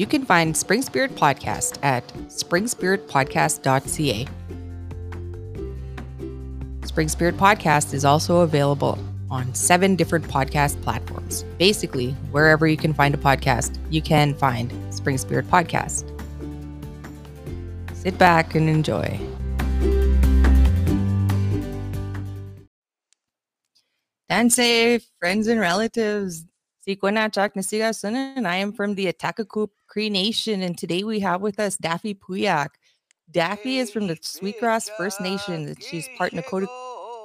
You can find Spring Spirit Podcast at springspiritpodcast.ca. Spring Spirit Podcast is also available on seven different podcast platforms. Basically, wherever you can find a podcast, you can find Spring Spirit Podcast. Sit back and enjoy. Dance, friends and relatives. Sikwanachak Nasiga and I am from the Ahtahkakoop Cree Nation, and today we have with us Daphie Pooyak. Daphie is from the Sweetgrass First Nation. She's part Nakota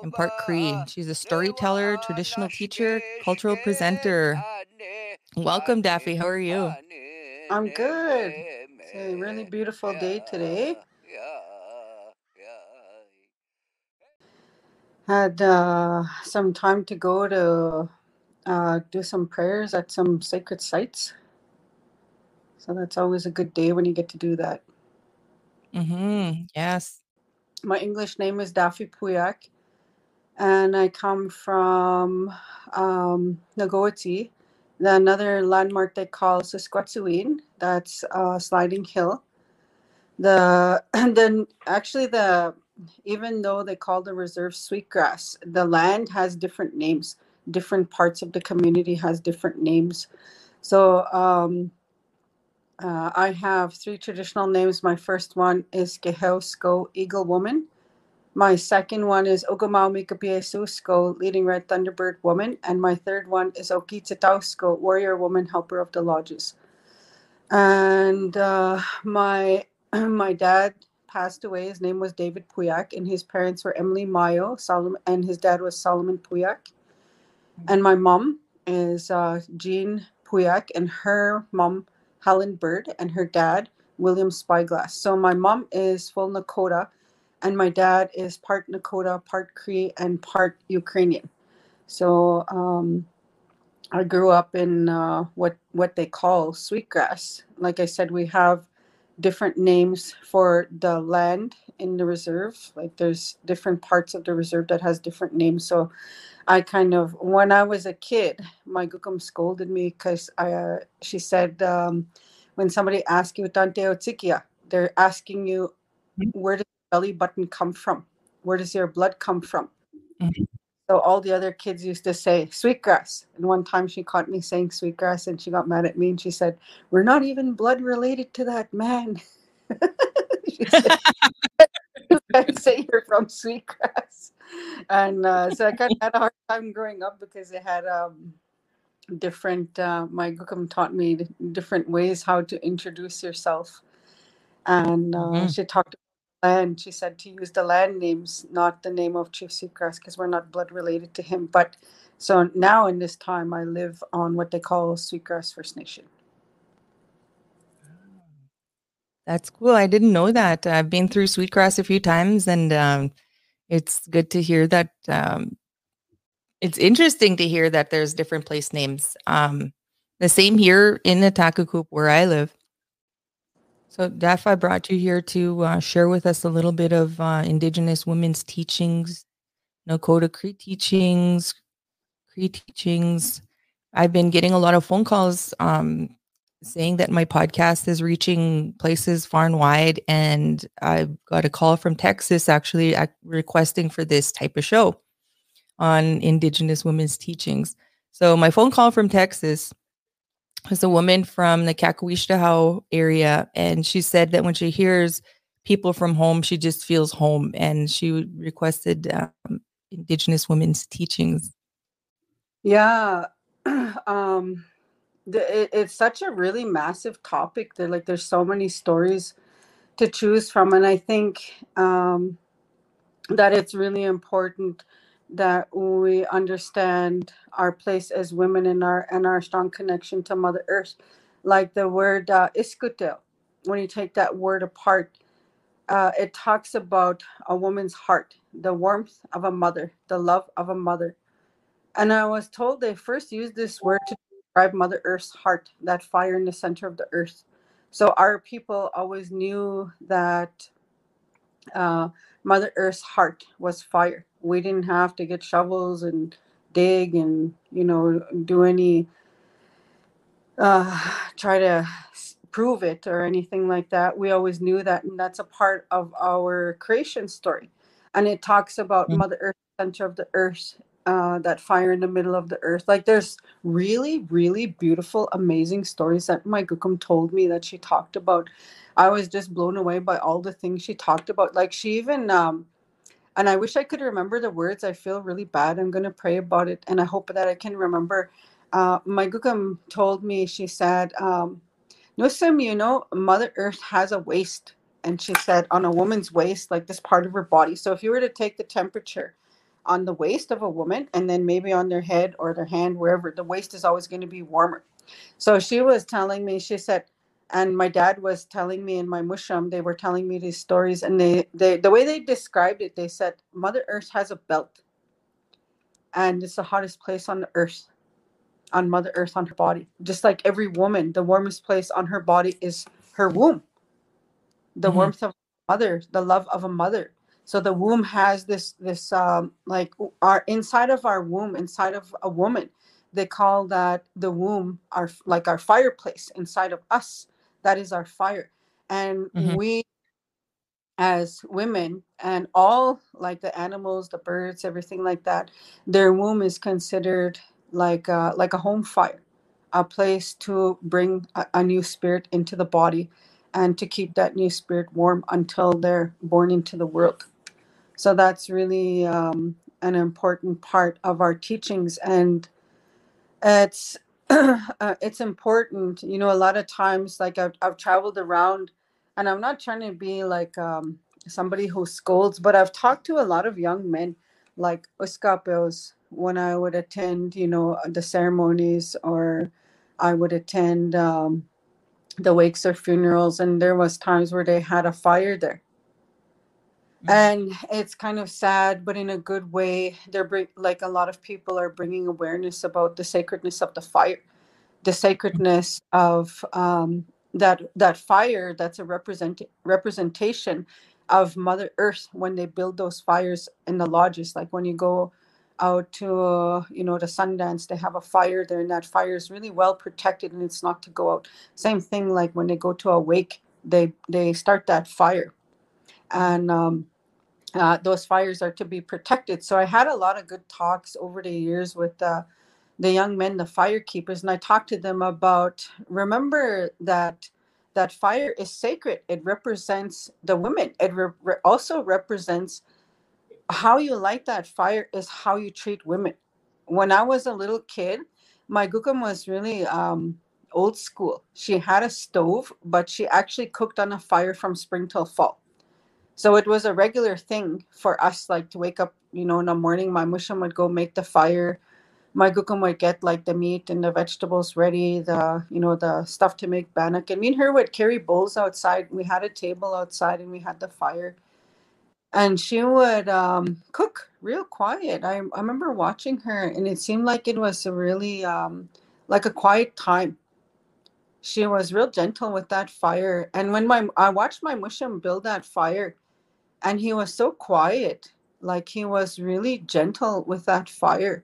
and part Cree. She's a storyteller, traditional teacher, cultural presenter. Welcome, Daphie. How are you? I'm good. It's a really beautiful day today. Had uh, some time to go to uh, do some prayers at some sacred sites. So that's always a good day when you get to do that. Mm-hmm. Yes. My English name is Daphie Pooyak, and I come from um, another landmark they call Saskatchewan. That's uh, Sliding Hill. The and then actually the even though they call the reserve sweetgrass, the land has different names different parts of the community has different names. So um, uh, I have three traditional names. My first one is Geheusko Eagle Woman. My second one is Ogamau Mikapiesusko, Leading Red Thunderbird Woman. And my third one is Okitsatausko, Warrior Woman, Helper of the Lodges. And uh, my my dad passed away. His name was David Pooyak, and his parents were Emily Mayo, Solomon, and his dad was Solomon Pooyak. And my mom is uh, Jean Pooyak, and her mom, Helen Bird, and her dad, William Spyglass. So my mom is full Nakota, and my dad is part Nakota, part Cree, and part Ukrainian. So um, I grew up in uh, what what they call sweetgrass. Like I said, we have different names for the land in the reserve. Like there's different parts of the reserve that has different names. So I kind of when I was a kid, my gukum scolded me because I uh, she said um, when somebody asks you Tante Otsikia, they're asking you mm-hmm. where does your belly button come from? Where does your blood come from? Mm-hmm. So all the other kids used to say sweetgrass. And one time she caught me saying sweetgrass and she got mad at me and she said, We're not even blood related to that man. she said, say you're from sweetgrass and uh, so I kind of had a hard time growing up because it had um, different. Uh, my gukum taught me different ways how to introduce yourself, and uh, mm-hmm. she talked about land. She said to use the land names, not the name of Chief Sweetgrass, because we're not blood related to him. But so now in this time, I live on what they call Sweetgrass First Nation. That's cool. I didn't know that. I've been through Sweetgrass a few times, and um, it's good to hear that. Um, it's interesting to hear that there's different place names. Um, the same here in Ahtahkakoop where I live. So, Daph, I brought you here to uh, share with us a little bit of uh, Indigenous women's teachings, Nakota Cree teachings, Cree teachings. I've been getting a lot of phone calls um, saying that my podcast is reaching places far and wide. And I got a call from Texas actually requesting for this type of show on Indigenous women's teachings. So my phone call from Texas was a woman from the Kahkewistahaw area. And she said that when she hears people from home, she just feels home. And she requested um, Indigenous women's teachings. Yeah. um the, it, it's such a really massive topic that like there's so many stories to choose from and i think um, that it's really important that we understand our place as women and our and our strong connection to mother earth. Like the word uh, iskutel when you take that word apart uh, it talks about a woman's heart the warmth of a mother the love of a mother. And i was told they first used this word to describe Mother Earth's heart, that fire in the center of the earth. So our people always knew that uh, Mother Earth's heart was fire. We didn't have to get shovels and dig and you know do any uh, try to prove it or anything like that. We always knew that, and that's a part of our creation story. And it talks about mm-hmm. Mother Earth, center of the earth, uh, that fire in the middle of the earth. Like there's really, really beautiful, amazing stories that my gukum told me that she talked about. I was just blown away by all the things she talked about. Like she even um, and I wish I could remember the words. I feel really bad. I'm gonna pray about it, and I hope that I can remember. Uh, my gukum told me. She said, um, "Nussim, you know, Mother Earth has a waist." And she said, on a woman's waist, like this part of her body. So if you were to take the temperature on the waist of a woman and then maybe on their head or their hand, wherever, the waist is always going to be warmer. So she was telling me, she said, and my dad was telling me in my musham they were telling me these stories and they, they the way they described it they said mother earth has a belt and it's the hottest place on the earth on mother earth on her body just like every woman the warmest place on her body is her womb the mm-hmm. warmth of mother the love of a mother so the womb has this this um like our inside of our womb inside of a woman they call that the womb our like our fireplace inside of us. That is our fire. And mm-hmm. we as women and all like the animals the birds everything like that their womb is considered like uh, like a home fire a place to bring a, a new spirit into the body and to keep that new spirit warm until they're born into the world so that's really um, an important part of our teachings and it's uh, it's important. You know, a lot of times, like I've, I've traveled around, and I'm not trying to be like um, somebody who scolds, but I've talked to a lot of young men, like Uskapels, when I would attend, you know, the ceremonies, or I would attend um, the wakes or funerals, and there was times where they had a fire there. And it's kind of sad but in a good way they're bring, like a lot of people are bringing awareness about the sacredness of the fire the sacredness of um, that that fire that's a represent representation of mother earth when they build those fires in the lodges. Like when you go out to uh, you know the sundance they have a fire there and that fire is really well protected and it's not to go out. Same thing like when they go to a wake they they start that fire. And um, uh, those fires are to be protected. So I had a lot of good talks over the years with uh, the young men, the fire keepers, and I talked to them about remember that that fire is sacred. It represents the women. It re- re- also represents how you light that fire is how you treat women. When I was a little kid, my gukum was really um, old school. She had a stove, but she actually cooked on a fire from spring till fall so it was a regular thing for us like to wake up you know in the morning my musham would go make the fire. My gukum would get like the meat and the vegetables ready the you know the stuff to make bannock. And me and her would carry bowls outside. We had a table outside and we had the fire. And she would um, cook real quiet. I, I remember watching her and it seemed like it was a really um, like a quiet time. She was real gentle with that fire. And when my i watched my musham build that fire and he was so quiet like he was really gentle with that fire.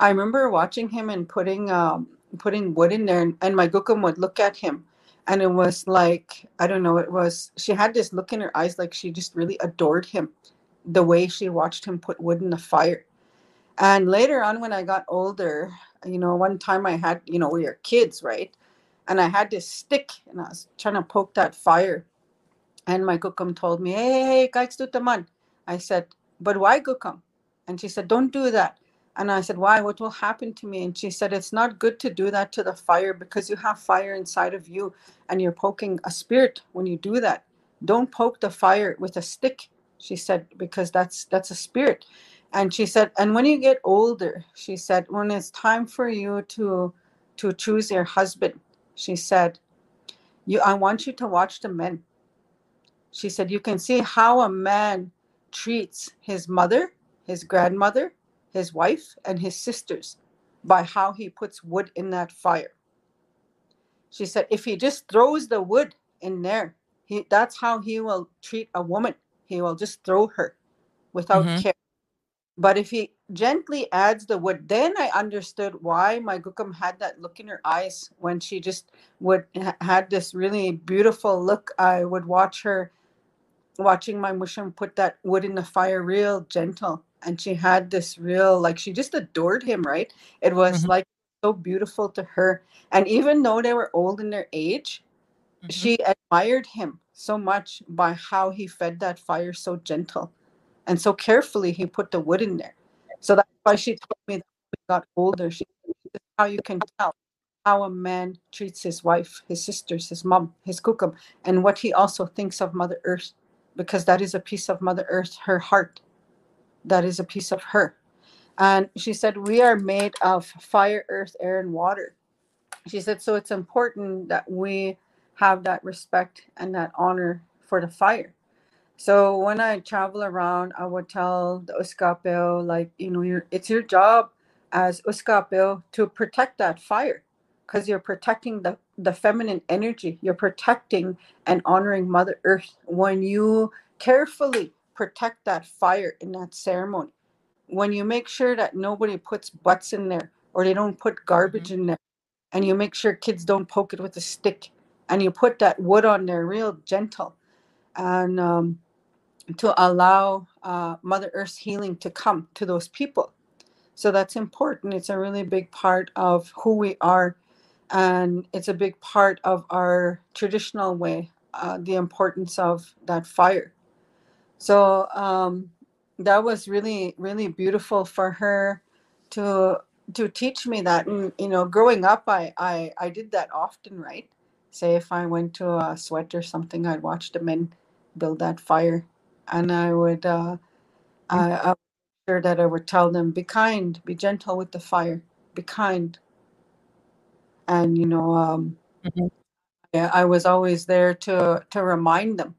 I remember watching him and putting um, putting wood in there and, and my gukum would look at him and it was like i don't know it was she had this look in her eyes like she just really adored him the way she watched him put wood in the fire. And later on when i got older you know one time i had you know we were kids right? And i had this stick and i was trying to poke that fire and my gukum told me, hey, hey, hey, tutaman. I said, but why gukum? And she said, don't do that. And I said, why? What will happen to me? And she said, it's not good to do that to the fire because you have fire inside of you and you're poking a spirit when you do that. Don't poke the fire with a stick, she said, because that's that's a spirit. And she said, and when you get older, she said, when it's time for you to to choose your husband, she said, you I want you to watch the men she said, You can see how a man treats his mother, his grandmother, his wife, and his sisters by how he puts wood in that fire. She said, If he just throws the wood in there, he, that's how he will treat a woman. He will just throw her without mm-hmm. care. But if he gently adds the wood, then I understood why my Gukum had that look in her eyes when she just would had this really beautiful look. I would watch her watching my musham put that wood in the fire real gentle. And she had this real like she just adored him, right? It was mm-hmm. like so beautiful to her. And even though they were old in their age, mm-hmm. she admired him so much by how he fed that fire so gentle and so carefully he put the wood in there. So that's why she told me that we got older. She how you can tell how a man treats his wife, his sisters, his mom, his kukum, and what he also thinks of Mother Earth, because that is a piece of Mother Earth, her heart. That is a piece of her. And she said, We are made of fire, earth, air, and water. She said, So it's important that we have that respect and that honor for the fire. So when I travel around, I would tell the Uskapeo, like, you know, it's your job as Uskapeo to protect that fire because you're protecting the, the feminine energy. You're protecting and honoring Mother Earth when you carefully protect that fire in that ceremony. When you make sure that nobody puts butts in there or they don't put garbage mm-hmm. in there, and you make sure kids don't poke it with a stick, and you put that wood on there real gentle. And um, to allow uh, Mother Earth's healing to come to those people. So that's important. It's a really big part of who we are, and it's a big part of our traditional way, uh, the importance of that fire. So um, that was really, really beautiful for her to to teach me that. And you know, growing up, I I, I did that often, right? Say if I went to a sweat or something, I'd watch the men build that fire and I would, uh, I, I sure that I would tell them, be kind, be gentle with the fire, be kind. And you know, um, mm-hmm. yeah, I was always there to to remind them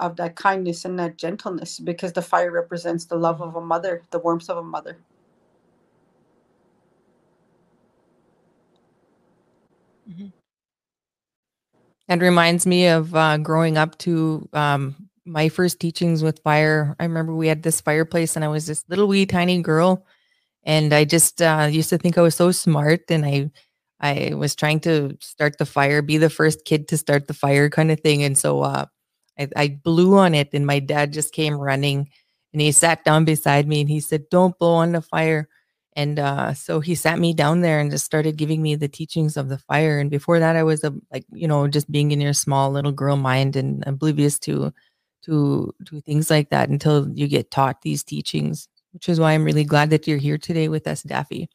of that kindness and that gentleness because the fire represents the love of a mother, the warmth of a mother. Mm-hmm. It reminds me of uh, growing up to um, my first teachings with fire. I remember we had this fireplace and I was this little wee tiny girl and I just uh, used to think I was so smart and I I was trying to start the fire, be the first kid to start the fire kind of thing. And so uh, I, I blew on it and my dad just came running and he sat down beside me and he said, Don't blow on the fire. And uh, so he sat me down there and just started giving me the teachings of the fire. And before that, I was a like, you know, just being in your small little girl mind and oblivious to to to things like that until you get taught these teachings which is why i'm really glad that you're here today with us daphie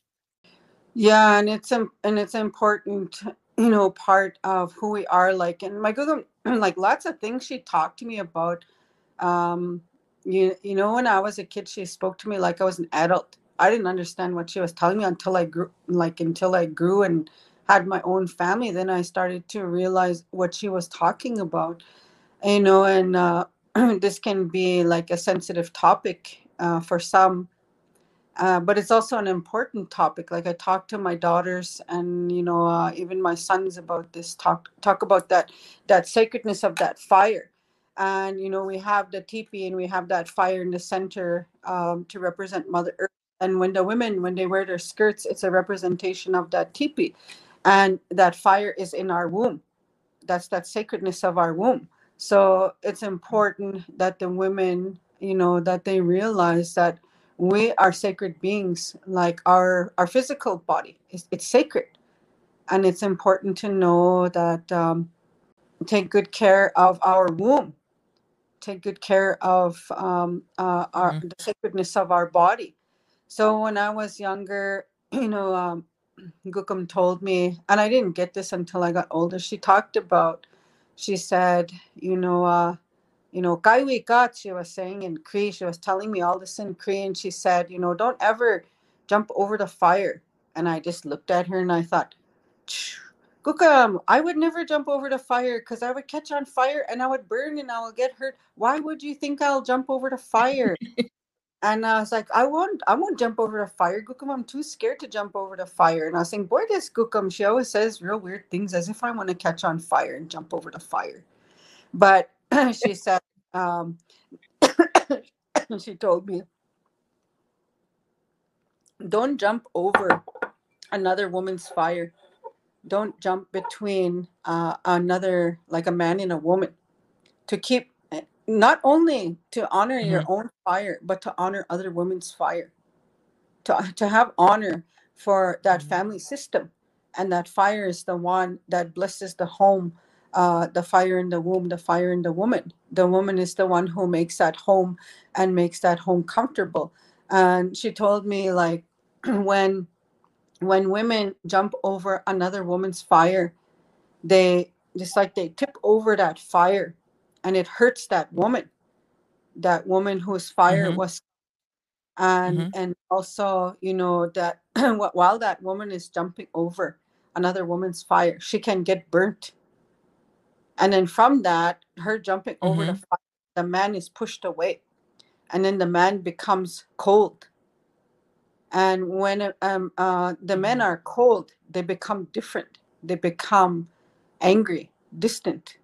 yeah and it's and it's important you know part of who we are like and my google like lots of things she talked to me about um you, you know when i was a kid she spoke to me like i was an adult. I didn't understand what she was telling me until i grew like until i grew and had my own family then i started to realize what she was talking about you know and uh this can be like a sensitive topic uh, for some uh, but it's also an important topic like i talk to my daughters and you know uh, even my sons about this talk talk about that that sacredness of that fire. And you know we have the teepee and we have that fire in the center um, to represent mother earth. And when the women when they wear their skirts it's a representation of that teepee. And that fire is in our womb. That's that sacredness of our womb. So it's important that the women, you know, that they realize that we are sacred beings, like our our physical body. It's, it's sacred, and it's important to know that um, take good care of our womb, take good care of um, uh, our mm-hmm. the sacredness of our body. So when I was younger, you know, um, Gukum told me, and I didn't get this until I got older. She talked about she said, you know, uh, you know, Kaiwi got, she was saying in Cree, she was telling me all this in Cree, and she said, you know, don't ever jump over the fire. And I just looked at her and I thought, Gukam, I would never jump over the fire because I would catch on fire and I would burn and I will get hurt. Why would you think I'll jump over the fire? And I was like, I won't, I won't jump over the fire, Gukum. I'm too scared to jump over the fire. And I was saying, boy, this Gukum, she always says real weird things as if I want to catch on fire and jump over the fire. But she said, um, she told me, don't jump over another woman's fire don't jump between uh, another like a man and a woman to keep not only to honor mm-hmm. your own fire but to honor other women's fire to, to have honor for that mm-hmm. family system and that fire is the one that blesses the home uh, the fire in the womb the fire in the woman the woman is the one who makes that home and makes that home comfortable and she told me like when when women jump over another woman's fire they just like they tip over that fire and it hurts that woman that woman whose fire mm-hmm. was and mm-hmm. and also you know that while that woman is jumping over another woman's fire she can get burnt and then from that her jumping mm-hmm. over the mm-hmm. fire the man is pushed away and then the man becomes cold and when um, uh, the men mm-hmm. are cold they become different they become angry distant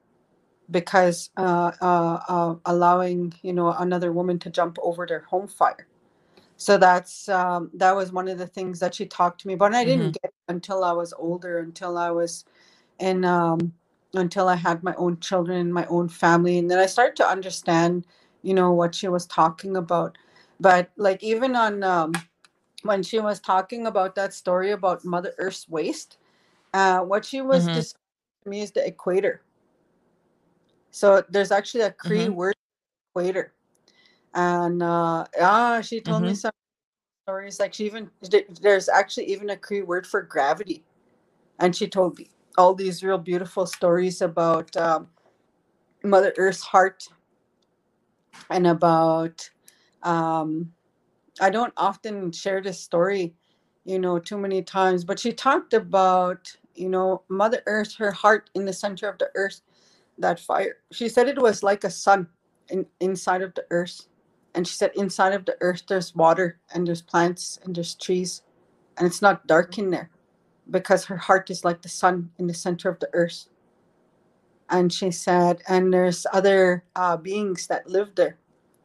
because uh, uh, uh, allowing you know another woman to jump over their home fire so that's um, that was one of the things that she talked to me about and i didn't mm-hmm. get until i was older until i was in um, until i had my own children my own family and then i started to understand you know what she was talking about but like even on um, when she was talking about that story about mother earth's waste uh, what she was mm-hmm. describing to me is the equator so there's actually a cree mm-hmm. word equator and uh, ah, she told mm-hmm. me some stories. Like she even there's actually even a Cree word for gravity, and she told me all these real beautiful stories about um, Mother Earth's heart and about. Um, I don't often share this story, you know, too many times, but she talked about you know Mother Earth, her heart in the center of the earth, that fire. She said it was like a sun in, inside of the earth and she said, inside of the earth, there's water and there's plants and there's trees. And it's not dark in there because her heart is like the sun in the center of the earth. And she said, and there's other uh, beings that live there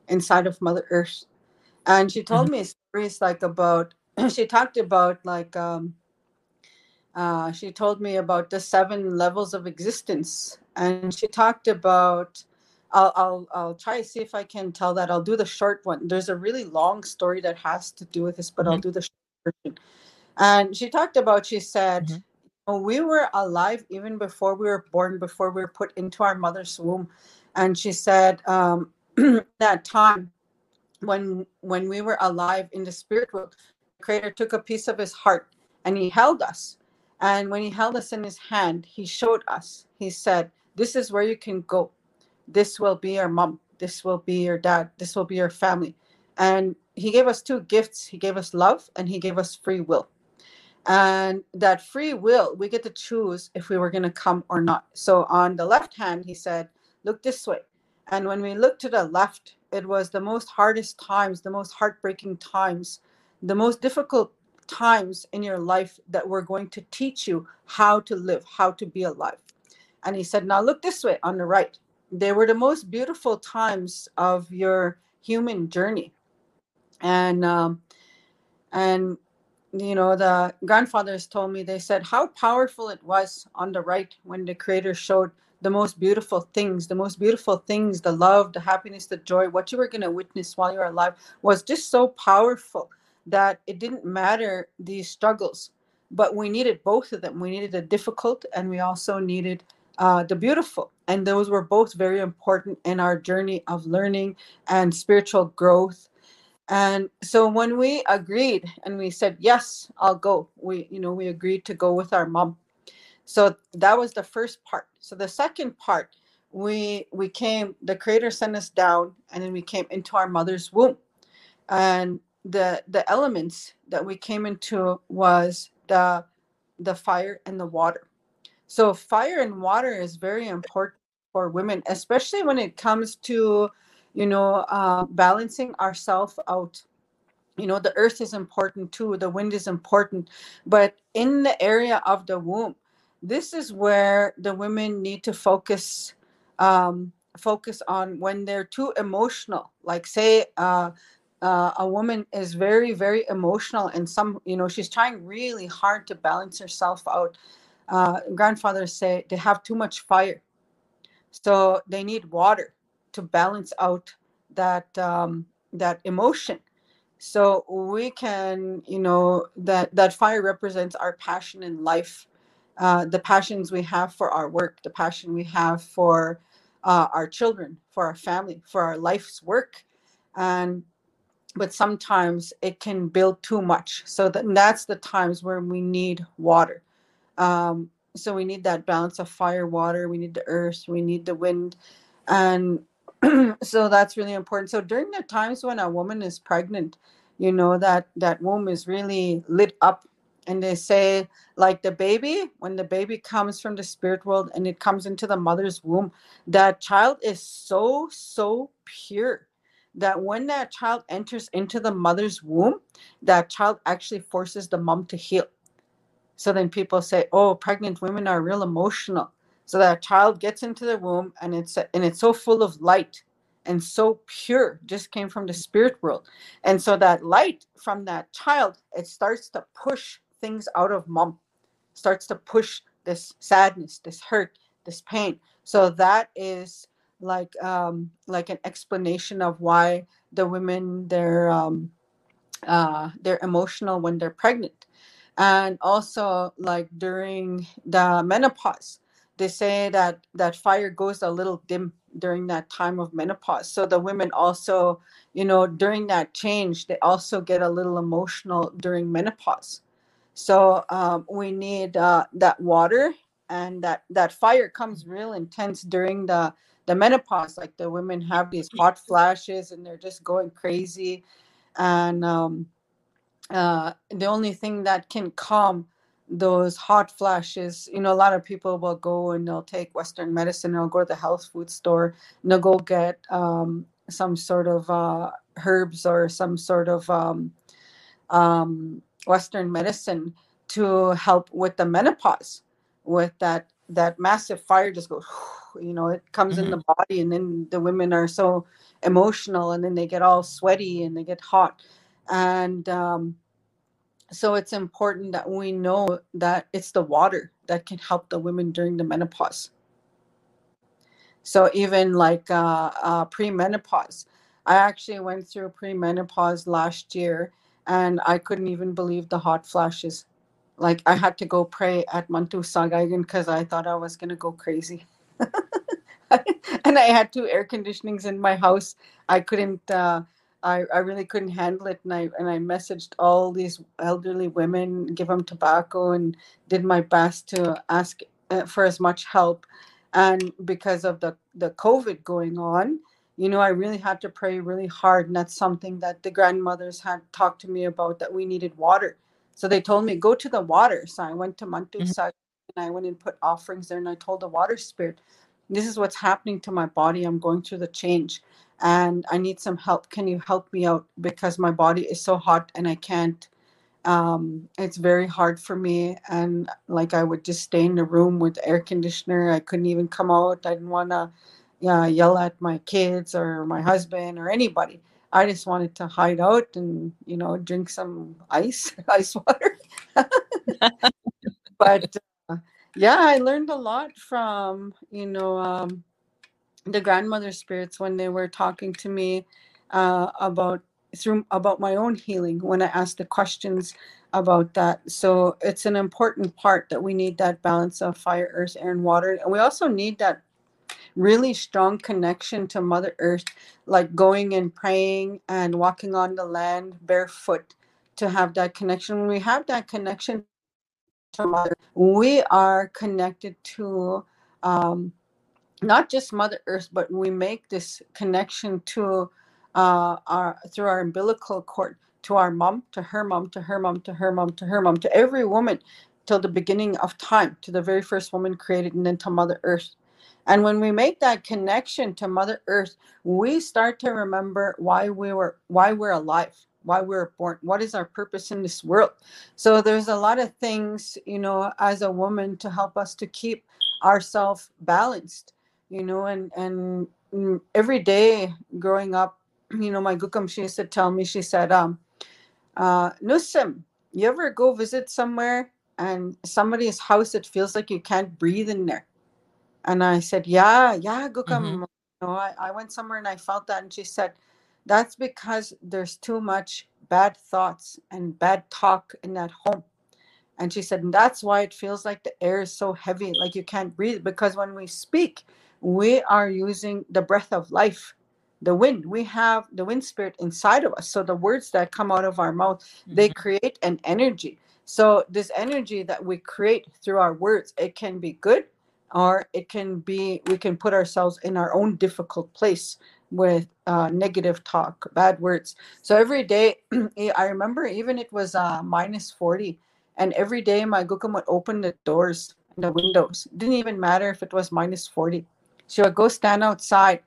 inside of Mother Earth. And she told mm-hmm. me stories like about, she talked about like, um, uh, she told me about the seven levels of existence. And she talked about I'll, I'll I'll try to see if I can tell that. I'll do the short one. There's a really long story that has to do with this, but mm-hmm. I'll do the short version. And she talked about. She said, mm-hmm. "We were alive even before we were born, before we were put into our mother's womb." And she said, um, "That time when when we were alive in the spirit world, the Creator took a piece of His heart and He held us. And when He held us in His hand, He showed us. He said." This is where you can go this will be your mom this will be your dad this will be your family and he gave us two gifts he gave us love and he gave us free will and that free will we get to choose if we were going to come or not. So on the left hand he said look this way. And when we looked to the left it was the most hardest times the most heartbreaking times the most difficult times in your life that we're going to teach you how to live how to be alive. And he said now look this way on the right. They were the most beautiful times of your human journey. And um, and you know the grandfathers told me they said how powerful it was on the right when the creator showed the most beautiful things the most beautiful things the love the happiness the joy what you were going to witness while you're alive was just so powerful that it didn't matter these struggles but we needed both of them we needed the difficult and we also needed uh, the beautiful. And those were both very important in our journey of learning and spiritual growth. And so when we agreed and we said, yes, I'll go, we, you know, we agreed to go with our mom. So that was the first part. So the second part, we we came, the creator sent us down and then we came into our mother's womb. And the the elements that we came into was the the fire and the water so fire and water is very important for women, especially when it comes to, you know, uh, balancing ourselves out. You know, the earth is important too, the wind is important, but in the area of the womb, this is where the women need to focus um, focus on when they're too emotional. Like say, uh, uh, a woman is very very emotional and some you know she's trying really hard to balance herself out uh, grandfathers say they have too much fire so they need water to balance out that um, that emotion. So we can you know that that fire represents our passion in life uh, the passions we have for our work the passion we have for uh, our children for our family for our life's work. And but sometimes it can build too much. So that, that's the times where we need water. Um, so we need that balance of fire water we need the earth we need the wind. And so that's really important. So during the times when a woman is pregnant, you know that that womb is really lit up and they say like the baby when the baby comes from the spirit world and it comes into the mother's womb that child is so so pure that when that child enters into the mother's womb that child actually forces the mom to heal so then people say oh pregnant women are real emotional so that child gets into the womb and it's and it's so full of light and so pure just came from the spirit world. And so that light from that child it starts to push things out of mom starts to push this sadness this hurt this pain. So that is like um like an explanation of why the women they're um uh they're emotional when they're pregnant. And also like during the menopause they say that that fire goes a little dim during that time of menopause. So the women also you know during that change they also get a little emotional during menopause. So um, we need uh, that water and that that fire comes real intense during the the menopause. Like the women have these hot flashes and they're just going crazy. And um, uh, the only thing that can calm those hot flashes. You know, a lot of people will go and they'll take Western medicine, they'll go to the health food store, and they'll go get um, some sort of uh, herbs or some sort of um, um, Western medicine to help with the menopause, with that that massive fire just goes, you know, it comes mm-hmm. in the body, and then the women are so emotional, and then they get all sweaty and they get hot, and um, so it's important that we know that it's the water that can help the women during the menopause. So even like uh, uh, premenopause i actually went through premenopause last year and i couldn't even believe the hot flashes. Like i had to go pray at mantu sagagan because i thought i was going to go crazy. And i had two air conditionings in my house. I couldn't uh, I, I really couldn't handle it and I and I messaged all these elderly women, give them tobacco and did my best to ask uh, for as much help. And because of the, the COVID going on, you know, I really had to pray really hard. And that's something that the grandmothers had talked to me about that we needed water. So they told me, go to the water. So I went to Mantu mm-hmm. and I went and put offerings there and I told the water spirit, this is what's happening to my body. I'm going through the change and I need some help. Can you help me out? Because my body is so hot and I can't. Um, it's very hard for me. And like I would just stay in the room with air conditioner. I couldn't even come out. I didn't want to uh, yell at my kids or my husband or anybody. I just wanted to hide out and, you know, drink some ice, ice water. but uh, yeah, I learned a lot from, you know, um, the grandmother spirits when they were talking to me uh, about through about my own healing when I asked the questions about that. So it's an important part that we need that balance of fire, earth, air, and water. And we also need that really strong connection to Mother Earth, like going and praying and walking on the land barefoot to have that connection. When we have that connection to Mother, we are connected to um, not just Mother Earth, but we make this connection to uh, our through our umbilical cord to our mom, to her mom, to her mom, to her mom, to her mom, to every woman till the beginning of time, to the very first woman created, and then to Mother Earth. And when we make that connection to Mother Earth, we start to remember why we were why we're alive, why we we're born, what is our purpose in this world. So there's a lot of things, you know, as a woman to help us to keep ourselves balanced you know and and mm, every day growing up you know, my gukam, she used to tell me, she said, um, uh, Nusim, you ever go visit somewhere and somebody's house, it feels like you can't breathe in there? And I said, yeah, yeah, gukam. Mhm. You know, I, I went somewhere and I felt that. And she said, that's because there's too much bad thoughts and bad talk in that home. And she said, and that's why it feels like the air is so heavy, like you can't breathe. Because when we speak, we are using the breath of life, the wind. We have the wind spirit inside of us. So the words that come out of our mouth, they Mhm. create an energy. So this energy that we create through our words, it can be good or it can be we can put ourselves in our own difficult place with uh, negative talk, bad words. So every day, I remember even it was uh, minus 40 and every day my gukam would open the doors the windows. Didn't even matter if it was minus 40. She would go stand outside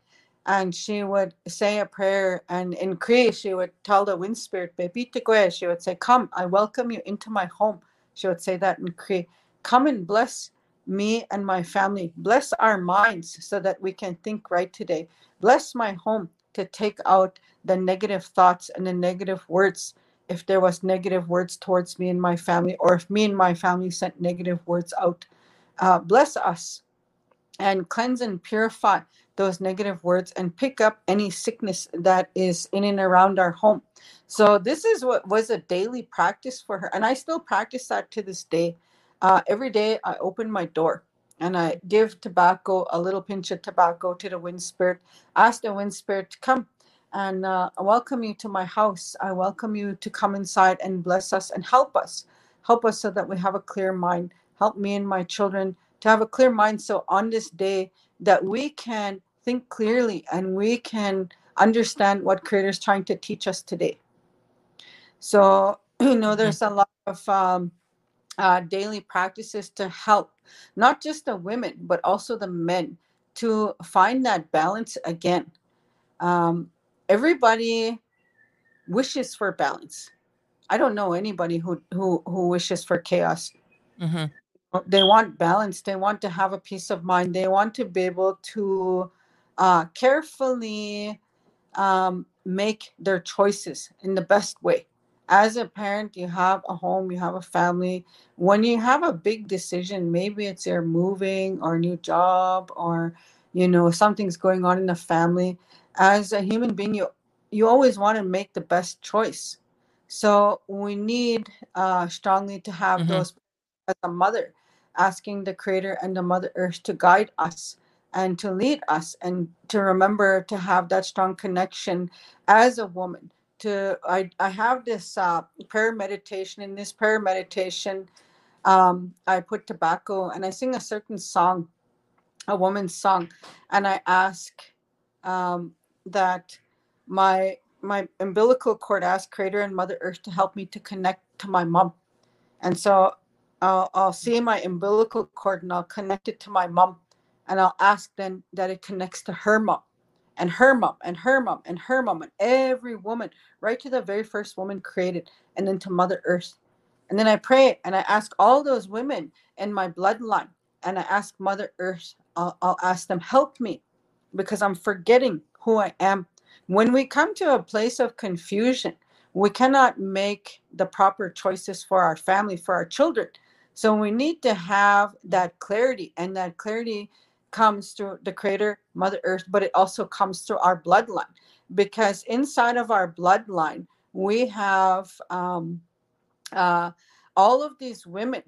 and she would say a prayer. And in Cree, she would tell the wind spirit, "Bebite kwe." She would say, Come, I welcome you into my home. She would say that in Cree. Come and bless me and my family. Bless our minds so that we can think right today. Bless my home to take out the negative thoughts and the negative words if there was negative words towards me and my family, or if me and my family sent negative words out. Uh, bless us and cleanse and purify those negative words and pick up any sickness that is in and around our home. So, this is what was a daily practice for her. And I still practice that to this day. Uh, every day, I open my door and I give tobacco, a little pinch of tobacco to the wind spirit, ask the wind spirit to come and uh, welcome you to my house. I welcome you to come inside and bless us and help us. Help us so that we have a clear mind. Help me and my children to have a clear mind so on this day that we can think clearly and we can understand what creator is trying to teach us today. So you know there's a lot of um, uh, daily practices to help not just the women but also the men to find that balance again. Um, everybody wishes for balance. I don't know anybody who who, who wishes for chaos. Mhm. They want balance they want to have a peace of mind they want to be able to uh, carefully um, make their choices in the best way. As a parent you have a home you have a family. When you have a big decision maybe it's you're moving or a new job or you know something's going on in the family as a human being you you always want to make the best choice. So we need uh, strongly to have Mhm. those as a mother asking the creator and the mother earth to guide us and to lead us and to remember to have that strong connection as a woman. To i, I have this uh, prayer meditation. In this prayer meditation um, i put tobacco and i sing a certain song a woman's song and i ask um, that my my umbilical cord ask creator and mother earth to help me to connect to my mom. And so I'll, I'll see my umbilical cord and I'll connect it to my mom. And I'll ask then that it connects to her mom and her mom and her mom and her mom and every woman, right to the very first woman created, and then to Mother Earth. And then I pray and I ask all those women in my bloodline, and I ask Mother Earth, I'll, I'll ask them, help me because I'm forgetting who I am. When we come to a place of confusion, we cannot make the proper choices for our family, for our children. So we need to have that clarity, and that clarity comes through the Creator, Mother Earth, but it also comes through our bloodline. Because inside of our bloodline, we have um, uh, all of these women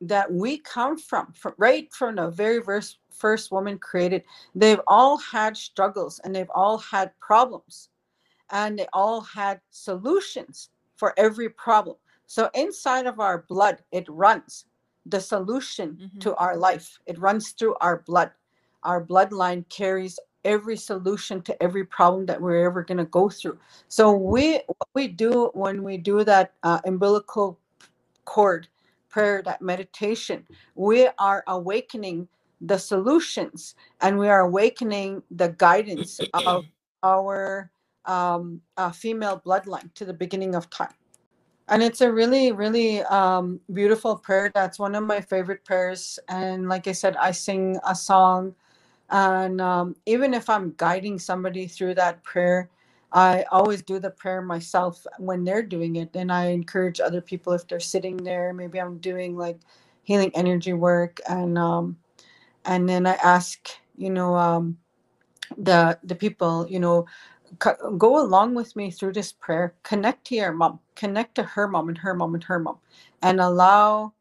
that we come from, from right from the very first, first woman created. They've all had struggles and they've all had problems and they all had solutions for every problem. So inside of our blood, it runs the solution Mhm. to our life. It runs through our blood. Our bloodline carries every solution to every problem that we're ever going to go through. So we what we do when we do that uh, umbilical cord prayer, that meditation, we are awakening the solutions and we are awakening the guidance of our um, uh, female bloodline to the beginning of time. And it's a really, really um, beautiful prayer. That's one of my favorite prayers. And like I said, I sing a song. And um, even if I'm guiding somebody through that prayer, I always do the prayer myself when they're doing it. And I encourage other people if they're sitting there, maybe I'm doing like healing energy work and um and then I ask, you know, um the the people, you know, go along with me through this prayer. Connect to your mom, connect to her mom and her mom and her mom, and allow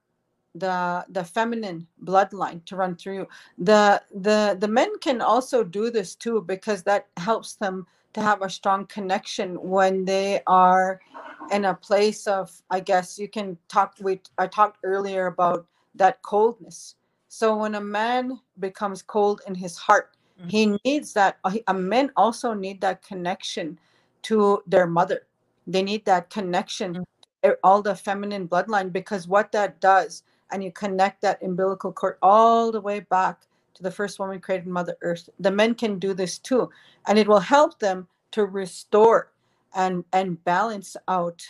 the the feminine bloodline to run through you. the the the men can also do this too because that helps them to have a strong connection when they are in a place of i guess you can talk we i talked earlier about that coldness so when a man becomes cold in his heart mm-hmm. he needs that a men also need that connection to their mother they need that connection mm-hmm. all the feminine bloodline because what that does and you connect that umbilical cord all the way back to the first woman created mother earth the men can do this too and it will help them to restore and and balance out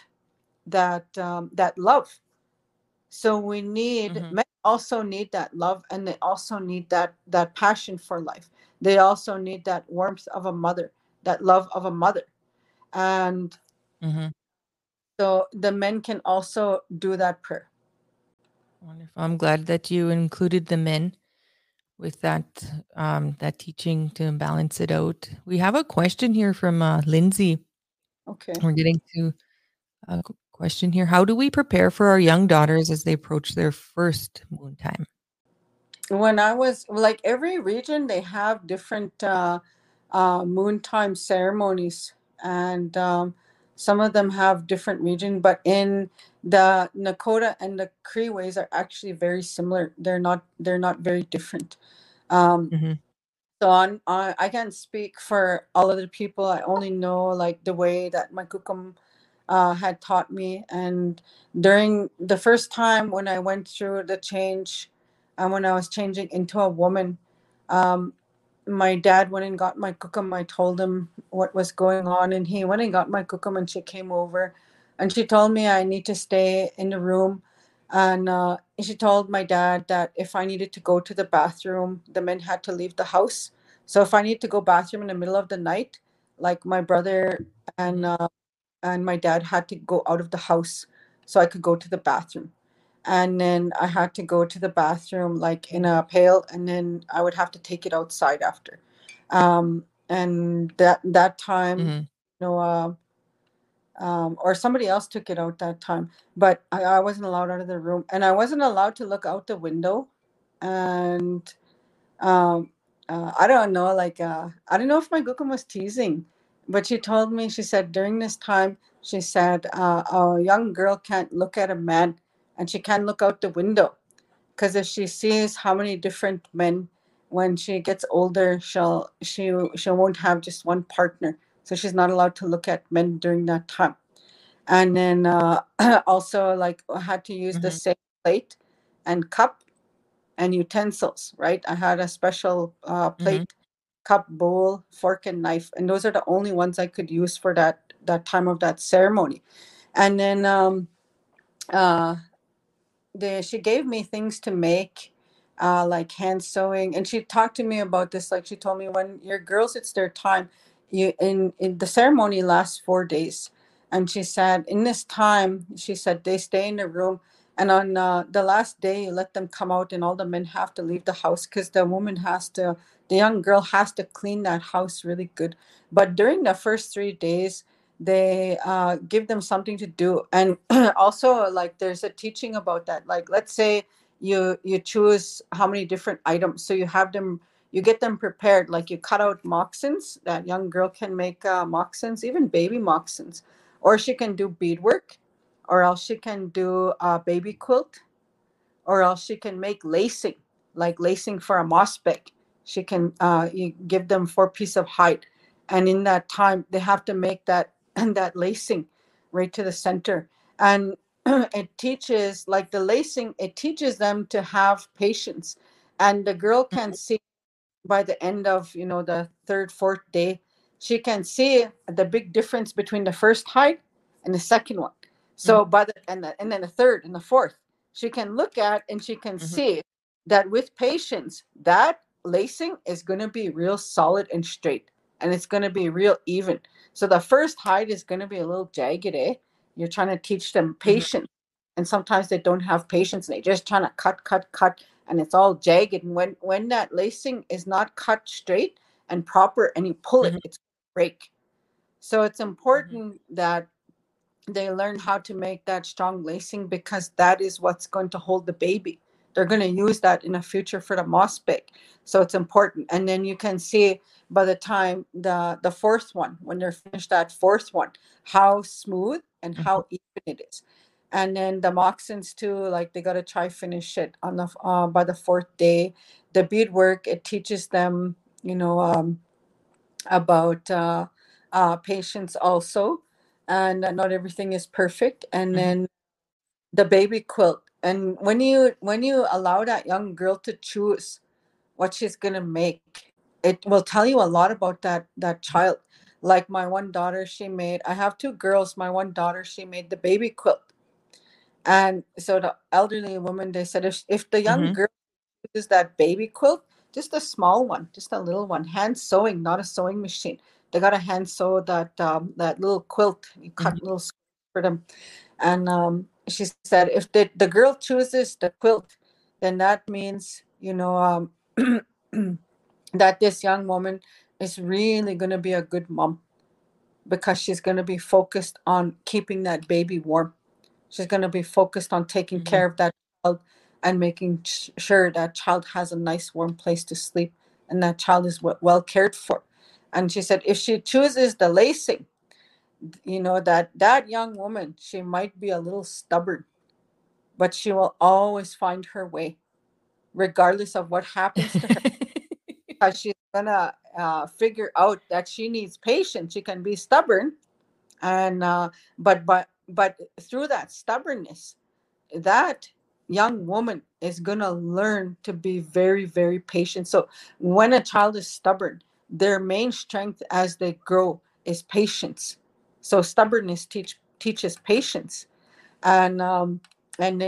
that um, that love so we need mm-hmm. men also need that love and they also need that that passion for life they also need that warmth of a mother that love of a mother and mm-hmm. so the men can also do that prayer Wonderful. I'm glad that you included the men with that um, that teaching to balance it out. We have a question here from uh, Lindsay. Okay. We're getting to a question here. How do we prepare for our young daughters as they approach their first moon time? When I was like every region, they have different uh, uh, moon time ceremonies, and um, some of them have different region, but in the Nakota and the Cree ways are actually very similar. They're not they're not very different. Um, mm-hmm. So on, on, I can't speak for all other people. I only know like the way that my kukum uh, had taught me. And during the first time when I went through the change, and when I was changing into a woman, um, my dad went and got my kukum. I told him what was going on, and he went and got my kukum, and she came over, and she told me I need to stay in the room, and uh, she told my dad that if I needed to go to the bathroom, the men had to leave the house. So if I need to go bathroom in the middle of the night, like my brother and uh, and my dad had to go out of the house so I could go to the bathroom and then I had to go to the bathroom like in a pail, and then I would have to take it outside after. Um, and that that time, mm-hmm. you know, uh, um, or somebody else took it out that time, but I, I wasn't allowed out of the room, and I wasn't allowed to look out the window, and um, uh, I don't know, like uh, I don't know if my gukum was teasing, but she told me she said during this time she said uh, a young girl can't look at a man and she can't look out the window. Because if she sees how many different men when she gets older she'll she she won't have just one partner. So she's not allowed to look at men during that time. And then uh, also like had to use mm-hmm. the same plate and cup and utensils right? I had a special uh, plate mm-hmm. cup bowl fork and knife. And those are the only ones i could use for that that time of that ceremony. And then um, uh, the she gave me things to make uh, like hand sewing and she talked to me about this like she told me when your girls it's their time you in, in the ceremony lasts four days. And she said in this time she said they stay in the room and on uh, the last day you let them come out and all the men have to leave the house because the woman has to the young girl has to clean that house really good. But during the first three days they uh, give them something to do. And also like there's a teaching about that. Like let's say you you choose how many different items. So you have them you get them prepared. Like you cut out moccasins. That young girl can make uh, even baby moccasins. Or she can do beadwork. Or else she can do a baby quilt. Or else she can make lacing. Like lacing for a moss she can uh, you give them four piece of hide. And in that time they have to make that and that lacing right to the center. And it teaches, like the lacing, it teaches them to have patience. And the girl can mm-hmm. see by the end of, you know, the third, fourth day, she can see the big difference between the first height and the second one. So mm-hmm. by the and, the and then the third and the fourth, she can look at and she can mm-hmm. see that with patience, that lacing is going to be real solid and straight and it's going to be real even. So the first hide is going to be a little jagged, eh? You're trying to teach them Mm-hmm. patience. And sometimes they don't have patience and they just trying to cut, cut, cut, and it's all jagged. And when when that lacing is not cut straight and proper and you pull Mhm. it, it's break. So it's important that they learn how to make that strong lacing because that is what's going to hold the baby. They're going to use that in the future for the moss bag. So it's important. And then you can see by the time the the fourth one, when they're finished that fourth one, how smooth and how even it is. And then the moccasins too, like they gotta try finish it on the uh, by the fourth day. The beadwork it teaches them, you know, um, about uh, uh, patience also, and not everything is perfect. And Mhm. then the baby quilt, and when you when you allow that young girl to choose what she's gonna make, it will tell you a lot about that that child. Like my one daughter, she made. I have two girls. My one daughter, she made the baby quilt, and so the elderly woman they said if if the young Mhm. girl uses that baby quilt, just a small one, just a little one, hand sewing, not a sewing machine. They got to hand sew that um, that little quilt. You cut little squares for them, and um, she said if the the girl chooses the quilt, then that means you know um, that this young woman is really going to be a good mom because she's going to be focused on keeping that baby warm. She's going to be focused on taking Mhm. care of that child and making sh- sure that child has a nice warm place to sleep and that child is w- well cared for. And she said if she chooses the lacing, you know that that young woman, she might be a little stubborn, but she will always find her way regardless of what happens to her because she's gonna uh, figure out that she needs patience. She can be stubborn, and uh, but but but through that stubbornness, that young woman is gonna learn to be very very patient. So when a child is stubborn, their main strength as they grow is patience. So stubbornness teach teaches patience. And um and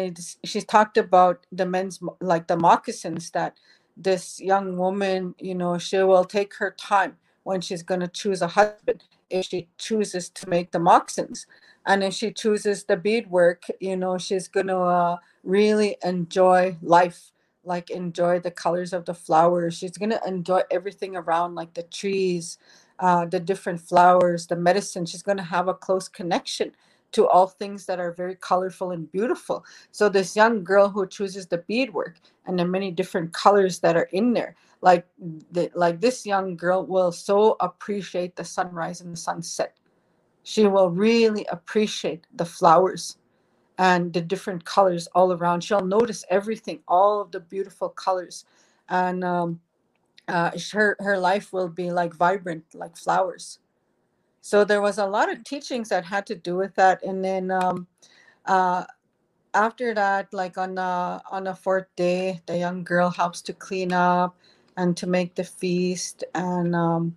she's talked about the men's like the moccasins that this young woman you know she will take her time when she's going to choose a husband if she chooses to make the moccasins. And if she chooses the beadwork you know she's going to uh, really enjoy life like enjoy the colors of the flowers. She's going to enjoy everything around like the trees uh, the different flowers the medicine she's going to have a close connection to all things that are very colorful and beautiful. So this young girl who chooses the beadwork and the many different colors that are in there, like the, like this young girl will so appreciate the sunrise and the sunset. She will really appreciate the flowers and the different colors all around. She'll notice everything, all of the beautiful colors, and um, uh, her her life will be like vibrant, like flowers. So there was a lot of teachings that had to do with that, and then um, uh, after that, like on the on the fourth day, the young girl helps to clean up and to make the feast and um,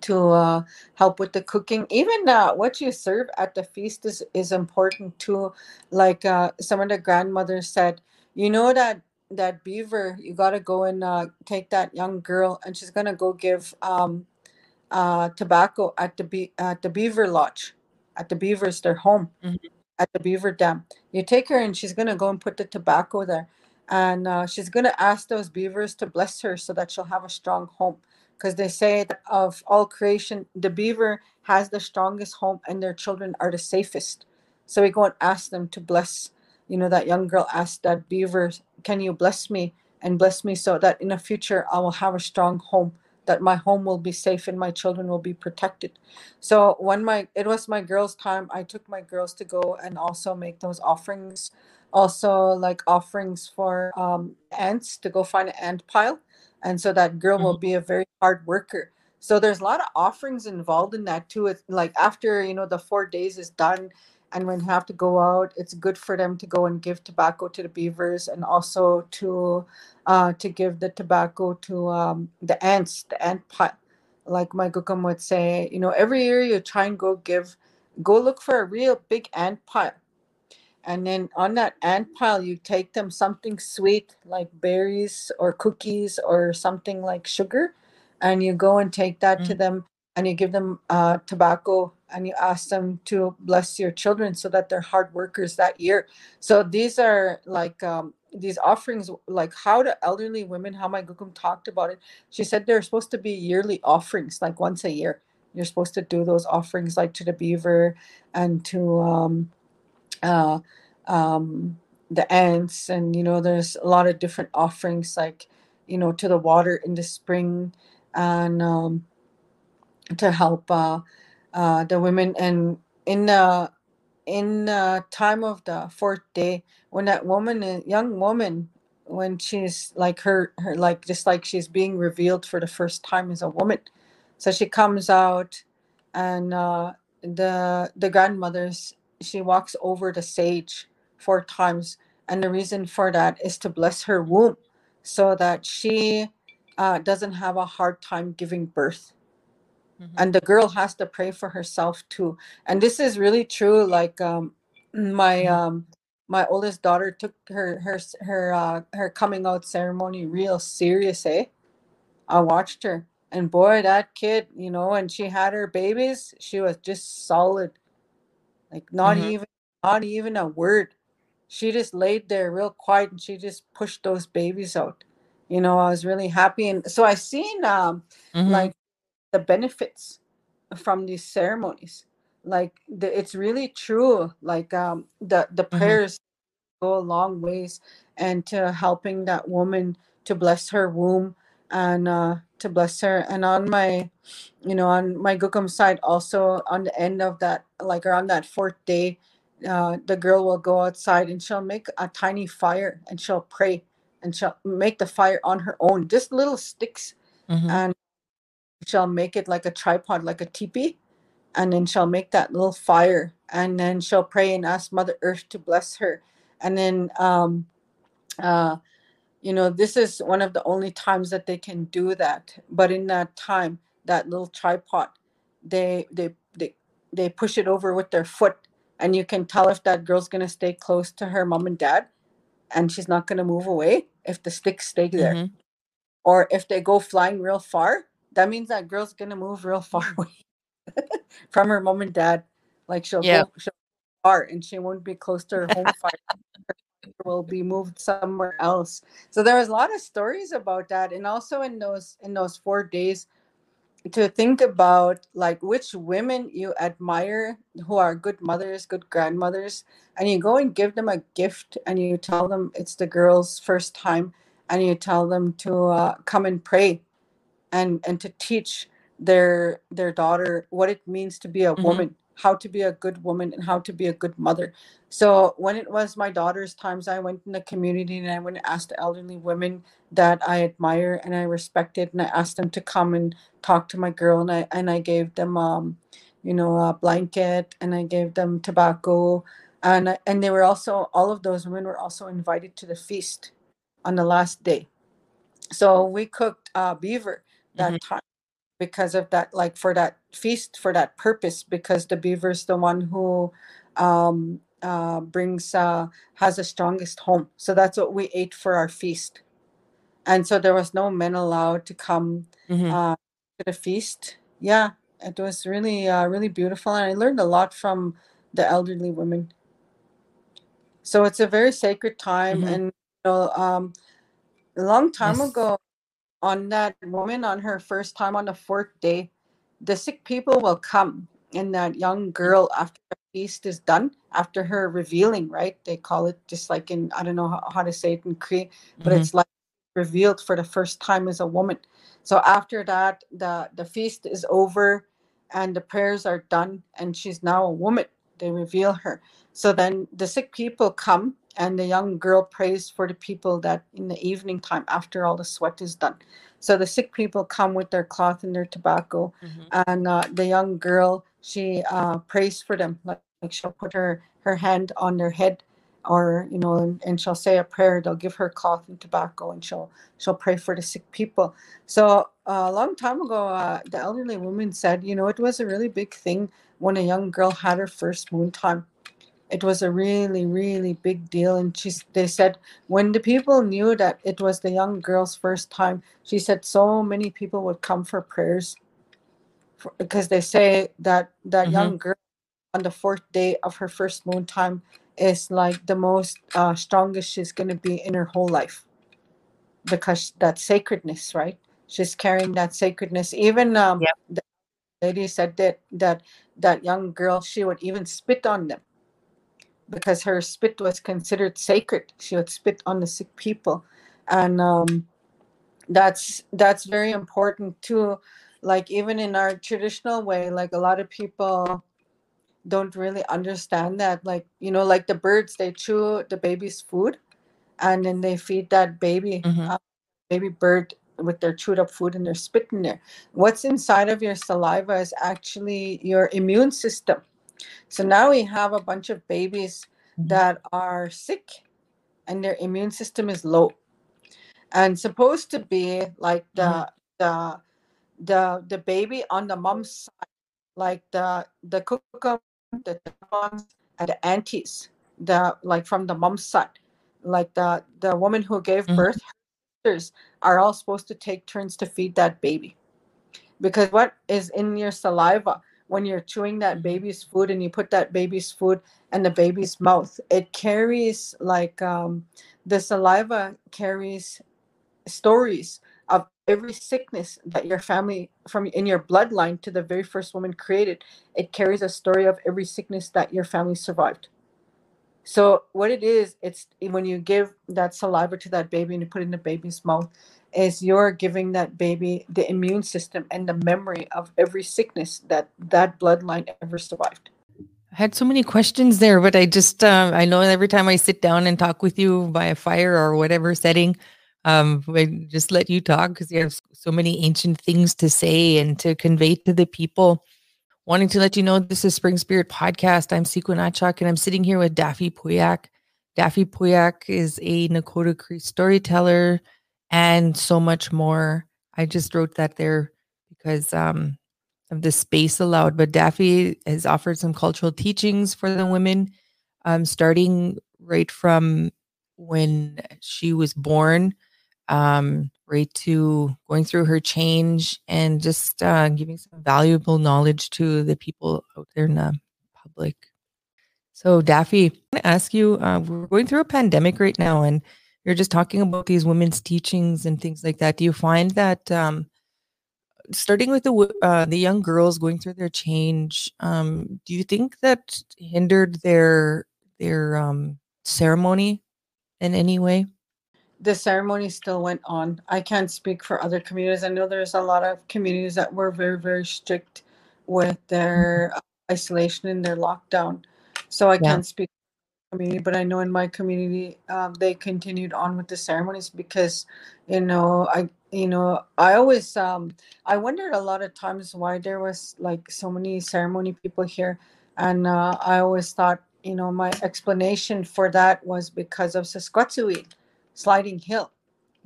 to uh, help with the cooking. Even uh, what you serve at the feast is is important too. Like uh, some of the grandmothers said, you know that that beaver, you got to go and uh, take that young girl, and she's gonna go give. Um, uh, tobacco at the be- at the beaver lodge, at the beavers their home Mhm. at the beaver dam. You take her and she's gonna go and put the tobacco there, and uh, she's gonna ask those beavers to bless her so that she'll have a strong home. Because they say that of all creation, the beaver has the strongest home and their children are the safest. So we go and ask them to bless. You know that young girl asked that beaver, "Can you bless me and bless me so that in the future I will have a strong home." that my home will be safe and my children will be protected. So when my it was my girls' time, I took my girls to go and also make those offerings. Also like offerings for um ants to go find an ant pile. And so that girl will Mhm. be a very hard worker. So there's a lot of offerings involved in that too. It's like after you know the four days is done and when have to go out, it's good for them to go and give tobacco to the beavers and also to uh, to give the tobacco to um, the ants, the ant pile. Like my gukam would say, you know, every year you try and go give, go look for a real big ant pile. And then on that ant pile, you take them something sweet like berries or cookies or something like sugar. and you go and take that to Mm. them and you give them uh, tobacco and you ask them to bless your children so that they're hard workers that year. So these are like um, these offerings, like how the elderly women, how my gukum talked about it. She said they're supposed to be yearly offerings, like once a year. You're supposed to do those offerings, like to the beaver and to um, uh, um, the ants, and you know, there's a lot of different offerings, like you know, to the water in the spring, and um, to help uh, uh, the women. And in the in time of the fourth day, when that woman, a young woman, when she's like her, her like just like she's being revealed for the first time as a woman, so she comes out, and uh, the the grandmothers she walks over the sage four times, and the reason for that is to bless her womb, so that she uh, doesn't have a hard time giving birth Mhm. and the girl has to pray for herself too and this is really true like um my Mhm. um my oldest daughter took her her her uh her coming out ceremony real serious eh i watched her and boy that kid you know and she had her babies she was just solid like not Mhm. even not even a word she just laid there real quiet and she just pushed those babies out you know i was really happy and so i seen um Mhm. like the benefits from these ceremonies like the, it's really true like um the the Mhm. prayers go a long ways and to helping that woman to bless her womb and uh to bless her and on my you know on my gukum side also on the end of that like around that fourth day uh the girl will go outside and she'll make a tiny fire and she'll pray and she'll make the fire on her own just little sticks Mhm. and she'll make it like a tripod like a teepee and then she'll make that little fire and then she'll pray and ask mother earth to bless her. And then um uh you know this is one of the only times that they can do that. But in that time that little tripod they they they, they push it over with their foot. And you can tell if that girl's going to stay close to her mom and dad and she's not going to move away if the sticks stay there. Mhm. or if they go flying real far that means that girl's to move real far away from her mom and dad. Like she'll Yeah. go she'll go far and she won't be close to her home fire will be moved somewhere else. So there was a lot of stories about that and also in those in those four days to think about like which women you admire who are good mothers good grandmothers and you go and give them a gift and you tell them it's the girl's first time and you tell them to uh, come and pray and and to teach their their daughter what it means to be a Mhm. woman how to be a good woman and how to be a good mother so when it was my daughter's times i went in the community and i went and asked the elderly women that i admire and i respected and i asked them to come and talk to my girl and i and i gave them um you know a blanket and i gave them tobacco and and they were also all of those women were also invited to the feast on the last day so we cooked uh, beaver that Mhm. time because of that, like for that feast, for that purpose, because the beaver is the one who um, uh, brings, uh, has the strongest home. So that's what we ate for our feast. And so there was no men allowed to come Mhm. uh, to the feast. Yeah, it was really, uh, really beautiful. And I learned a lot from the elderly women. So it's a very sacred time. Mhm. And, you know, um, a long time Yes. ago, on that woman on her first time on the fourth day, the sick people will come, and that young girl after the feast is done, after her revealing, right? They call it just like in I don't know how, how to say it in Cree, but Mhm. it's like revealed for the first time as a woman. So after that, the the feast is over, and the prayers are done, and she's now a woman. They reveal her. So then the sick people come, and the young girl prays for the people that in the evening time after all the sweat is done. So the sick people come with their cloth and their tobacco, Mhm. and uh, the young girl she uh, prays for them. Like, like she'll put her her hand on their head, or you know, and, and she'll say a prayer. They'll give her cloth and tobacco, and she'll she'll pray for the sick people. So uh, a long time ago, uh, the elderly woman said, you know, it was a really big thing when a young girl had her first moon time it was a really really big deal and she they said when the people knew that it was the young girl's first time she said so many people would come for prayers for, because they say that that Mhm. young girl on the fourth day of her first moon time is like the most uh, strongest she's going to be in her whole life because that sacredness right she's carrying that sacredness even um Yep. the lady said that that that young girl she would even spit on them because her spit was considered sacred she would spit on the sick people and um that's that's very important too like even in our traditional way like a lot of people don't really understand that like you know like the birds they chew the baby's food and then they feed that baby Mhm. uh, baby bird with their chewed up food and they're spitting there what's inside of your saliva is actually your immune system so now we have a bunch of babies Mhm. that are sick and their immune system is low and supposed to be like the Mhm. the the the baby on the mom's side like the the kukum, the and the aunties the like from the mom's side like the the woman who gave Mhm. birth sisters are all supposed to take turns to feed that baby. Because what is in your saliva when you're chewing that baby's food and you put that baby's food in the baby's mouth it carries like um, the saliva carries stories of every sickness that your family from in your bloodline to the very first woman created. It carries a story of every sickness that your family survived so what it is it's when you give that saliva to that baby and you put it in the baby's mouth is you're giving that baby the immune system and the memory of every sickness that that bloodline ever survived I had so many questions there, but I just um, I know every time I sit down and talk with you by a fire or whatever setting, um, I just let you talk because you have so many ancient things to say and to convey to the people. Wanting to let you know this is Spring Spirit Podcast. I'm Sequin Achak and I'm sitting here with Daphie Pooyak. Daphie Pooyak is a Nakota Cree storyteller and so much more. I just wrote that there because um, of the space allowed. But Daphie has offered some cultural teachings for the women, um, starting right from when she was born, um, right to going through her change and just uh, giving some valuable knowledge to the people out there in the public. So, Daphie, I'm going to ask you uh, we're going through a pandemic right now, and you're just talking about these women's teachings and things like that. Do you find that um, starting with the uh, the young girls going through their change um do you think that hindered their their um ceremony in any way the ceremony still went on. I can't speak for other communities. I know there's a lot of communities that were very very strict with their uh, isolation and their lockdown. So i Yeah. can't speak community, but I know in my community, um, they continued on with the ceremonies because, you know, I, you know, I always, um, I wondered a lot of times why there was like so many ceremony people here, and uh, I always thought, you know, my explanation for that was because of Saskatchewan, Sliding Hill,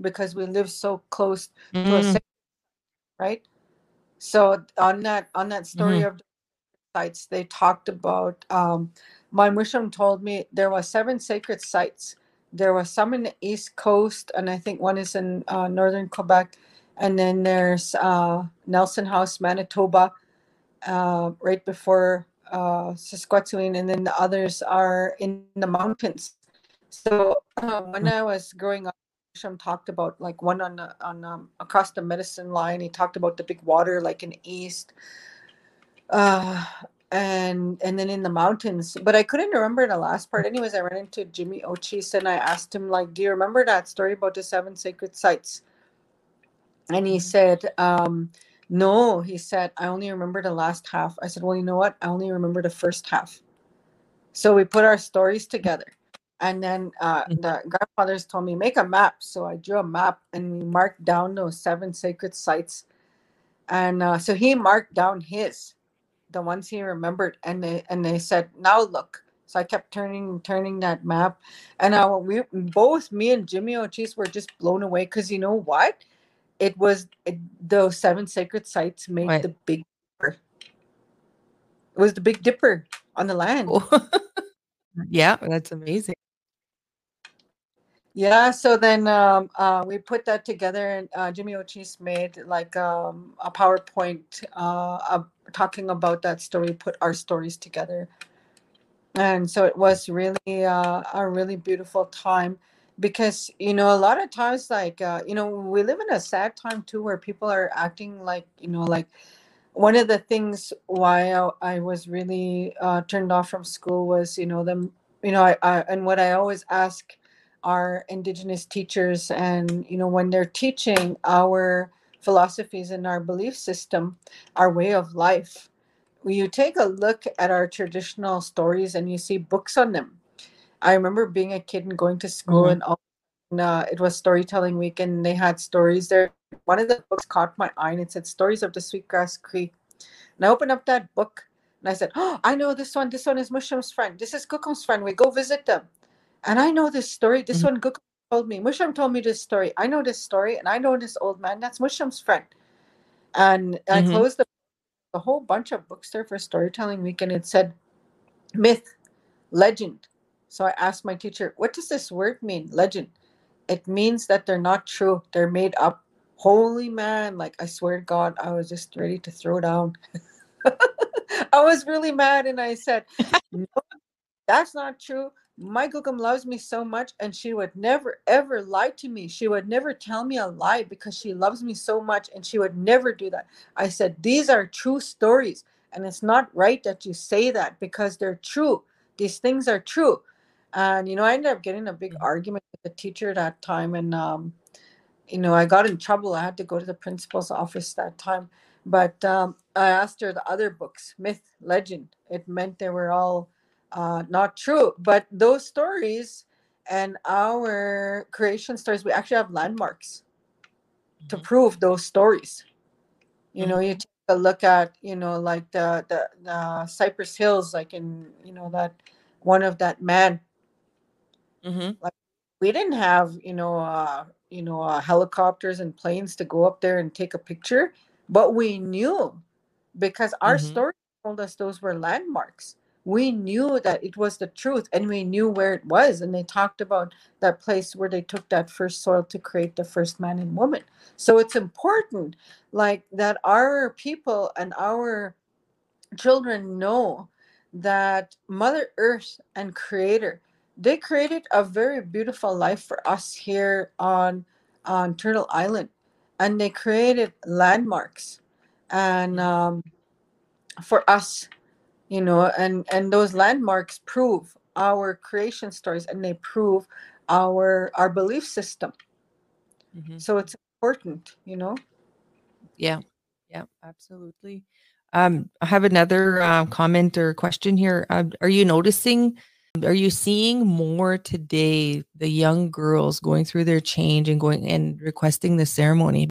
because we live so close to a Mm, sa- right. So on that on that story mhm. of sites they talked about um my musham told me there were seven sacred sites there was some in the east coast and i think one is in uh, northern quebec and then there's uh, nelson house manitoba uh, right before uh, saskatchewan and then the others are in the mountains so uh, when i was growing up Musham talked about like one on the, on um, across the medicine line he talked about the big water like in the east uh and and then in the mountains. But i couldn't remember the last part. Anyways i ran into jimmy O'Chiese and i asked him like do you remember that story about the seven sacred sites? And he Mhm. said um no. He said i only remember the last half. I said well you know what? I only remember the first half. So we put our stories together and then uh, Mhm. the grandfathers told me make a map. So i drew a map and we marked down those seven sacred sites. And uh, so he marked down his the ones he remembered and they and they said now look. So i kept turning and turning that map. And uh, we both me and jimmy O'Chiese were just blown away because you know what? It was it, those seven sacred sites made the big dipper. It was the big dipper on the land. Oh. Yeah, that's amazing. Yeah, so then um, uh, we put that together, and uh, Jimmy O'Chiese made like um, a PowerPoint uh, talking about that story, put our stories together. And so it was really uh, a really beautiful time because, you know, a lot of times, like, uh, you know, we live in a sad time too where people are acting like, you know, like one of the things why I, I was really uh, turned off from school was, you know, them, you know, I, I and what I always ask our indigenous teachers and you know when they're teaching our philosophies and our belief system our way of life when you take a look at our traditional stories and you see books on them. I remember being a kid and going to school mm-hmm. and all and, uh, it was storytelling week and they had stories there. One of the books caught my eye and it said stories of the sweetgrass cree and i opened up that book and i said oh i know this one. This one is musham's friend. This is kukum's friend. We go visit them and I know this story. This mm-hmm. one Guk told me. Musham told me this story. I know this story, and I know this old man. That's Musham's friend. And mm-hmm. I closed the, a whole bunch of books there for storytelling week, and it said myth, legend. So I asked my teacher, "What does this word mean, legend?" It means that they're not true. They're made up. Holy man! Like I swear to God, I was just ready to throw down. I was really mad, and I said, "No, that's not true." My Gugum loves me so much and she would never ever lie to me. She would never tell me a lie because she loves me so much and she would never do that. I said, These are true stories. And it's not right that you say that because they're true. These things are true. And, you know, I ended up getting a big mm-hmm. argument with the teacher that time. And, um, you know, I got in trouble. I had to go to the principal's office that time. But um, I asked her the other books, myth, legend. It meant they were all uh, not true. But those stories and our creation stories, we actually have landmarks mm-hmm. to prove those stories. You mm-hmm. know, you take a look at, you know, like the, the the Cypress Hills, like in, you know, that one of that man. Mm-hmm. Like we didn't have, you know, uh, you know, uh, helicopters and planes to go up there and take a picture, but we knew because our mm-hmm. story told us those were landmarks we knew that it was the truth and we knew where it was and they talked about that place where they took that first soil to create the first man and woman. So it's important like that our people and our children know that mother earth and creator they created a very beautiful life for us here on on turtle island and they created landmarks and um, for us you know and and those landmarks prove our creation stories and they prove our our belief system. Mm-hmm. so it's important you know? Yeah. Yeah absolutely. Um i have another uh, comment or question here. Uh, are you noticing are you seeing more today the young girls going through their change and going and requesting the ceremony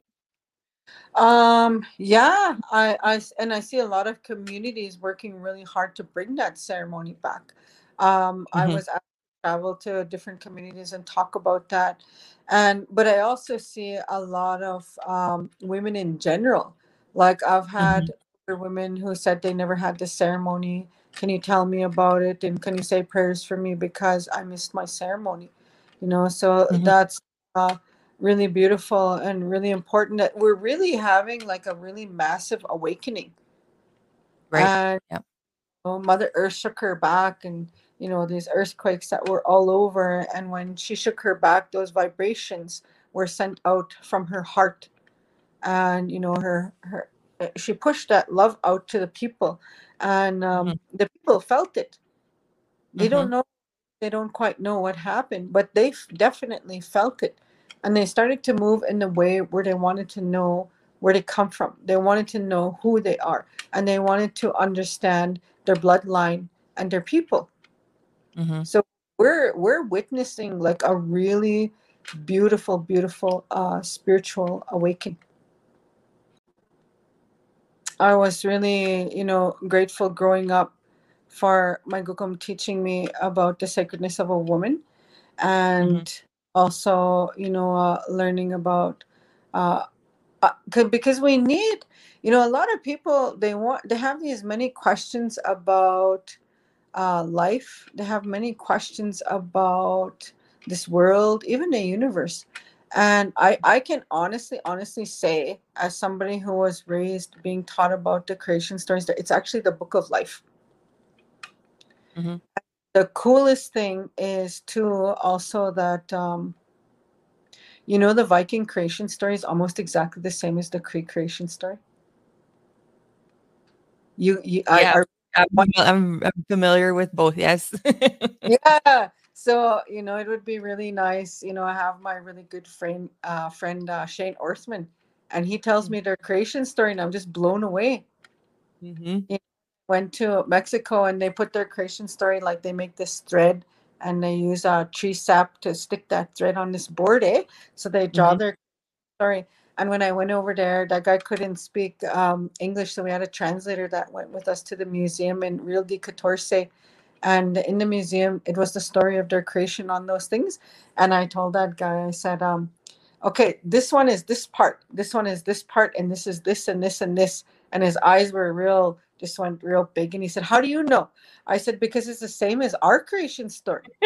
um, yeah, I, I, and I see a lot of communities working really hard to bring that ceremony back. Um, I mm-hmm. was asked to travel to different communities and talk about that. And, but I also see a lot of um, women in general. Like I've had mm-hmm. women who said they never had the ceremony. Can you tell me about it? And can you say prayers for me because I missed my ceremony? You know, so mm-hmm. that's, uh, really beautiful and really important that we're really having like a really massive awakening. Right. And yep. you know, Mother Earth shook her back and you know these earthquakes that were all over and when she shook her back those vibrations were sent out from her heart and you know her her eh, she pushed that love out to the people and um, mm-hmm. the people felt it they mm-hmm. don't know they don't quite know what happened but they definitely felt it and they started to move in the way where they wanted to know where they come from. They wanted to know who they are, and they wanted to understand their bloodline and their people. Mm-hmm. So we're we're witnessing like a really beautiful, beautiful uh, spiritual awakening. I was really, you know, grateful growing up for my gukum teaching me about the sacredness of a woman and mm-hmm also you know uh, learning about uh, uh, because we need you know a lot of people they want they have these many questions about uh, life. They have many questions about this world, even the universe. And I, I can honestly, honestly say, as somebody who was raised being taught about the creation stories, that it's actually the book of life. Mhm. The coolest thing is too also that um, you know the Viking creation story is almost exactly the same as the Cree creation story. You, you, Yeah. I, I I'm, I'm, familiar with both. Yes. yeah so you know it would be really nice you know i have my really good friend uh friend uh, shane orthman and he tells me their creation story and i'm just blown away hmm went to mexico and they put their creation story like they make this thread and they use a uh, tree sap to stick that thread on this board eh? So they draw Mhm. their story. And when i went over there that guy couldn't speak um, english so we had a translator that went with us to the museum in Real de catorce. And in the museum it was the story of their creation on those things. And i told that guy i said um okay this one is this part. This one is this part and this is this and this and this. And his eyes were real just went real big and he said how do you know i said because it's the same as our creation story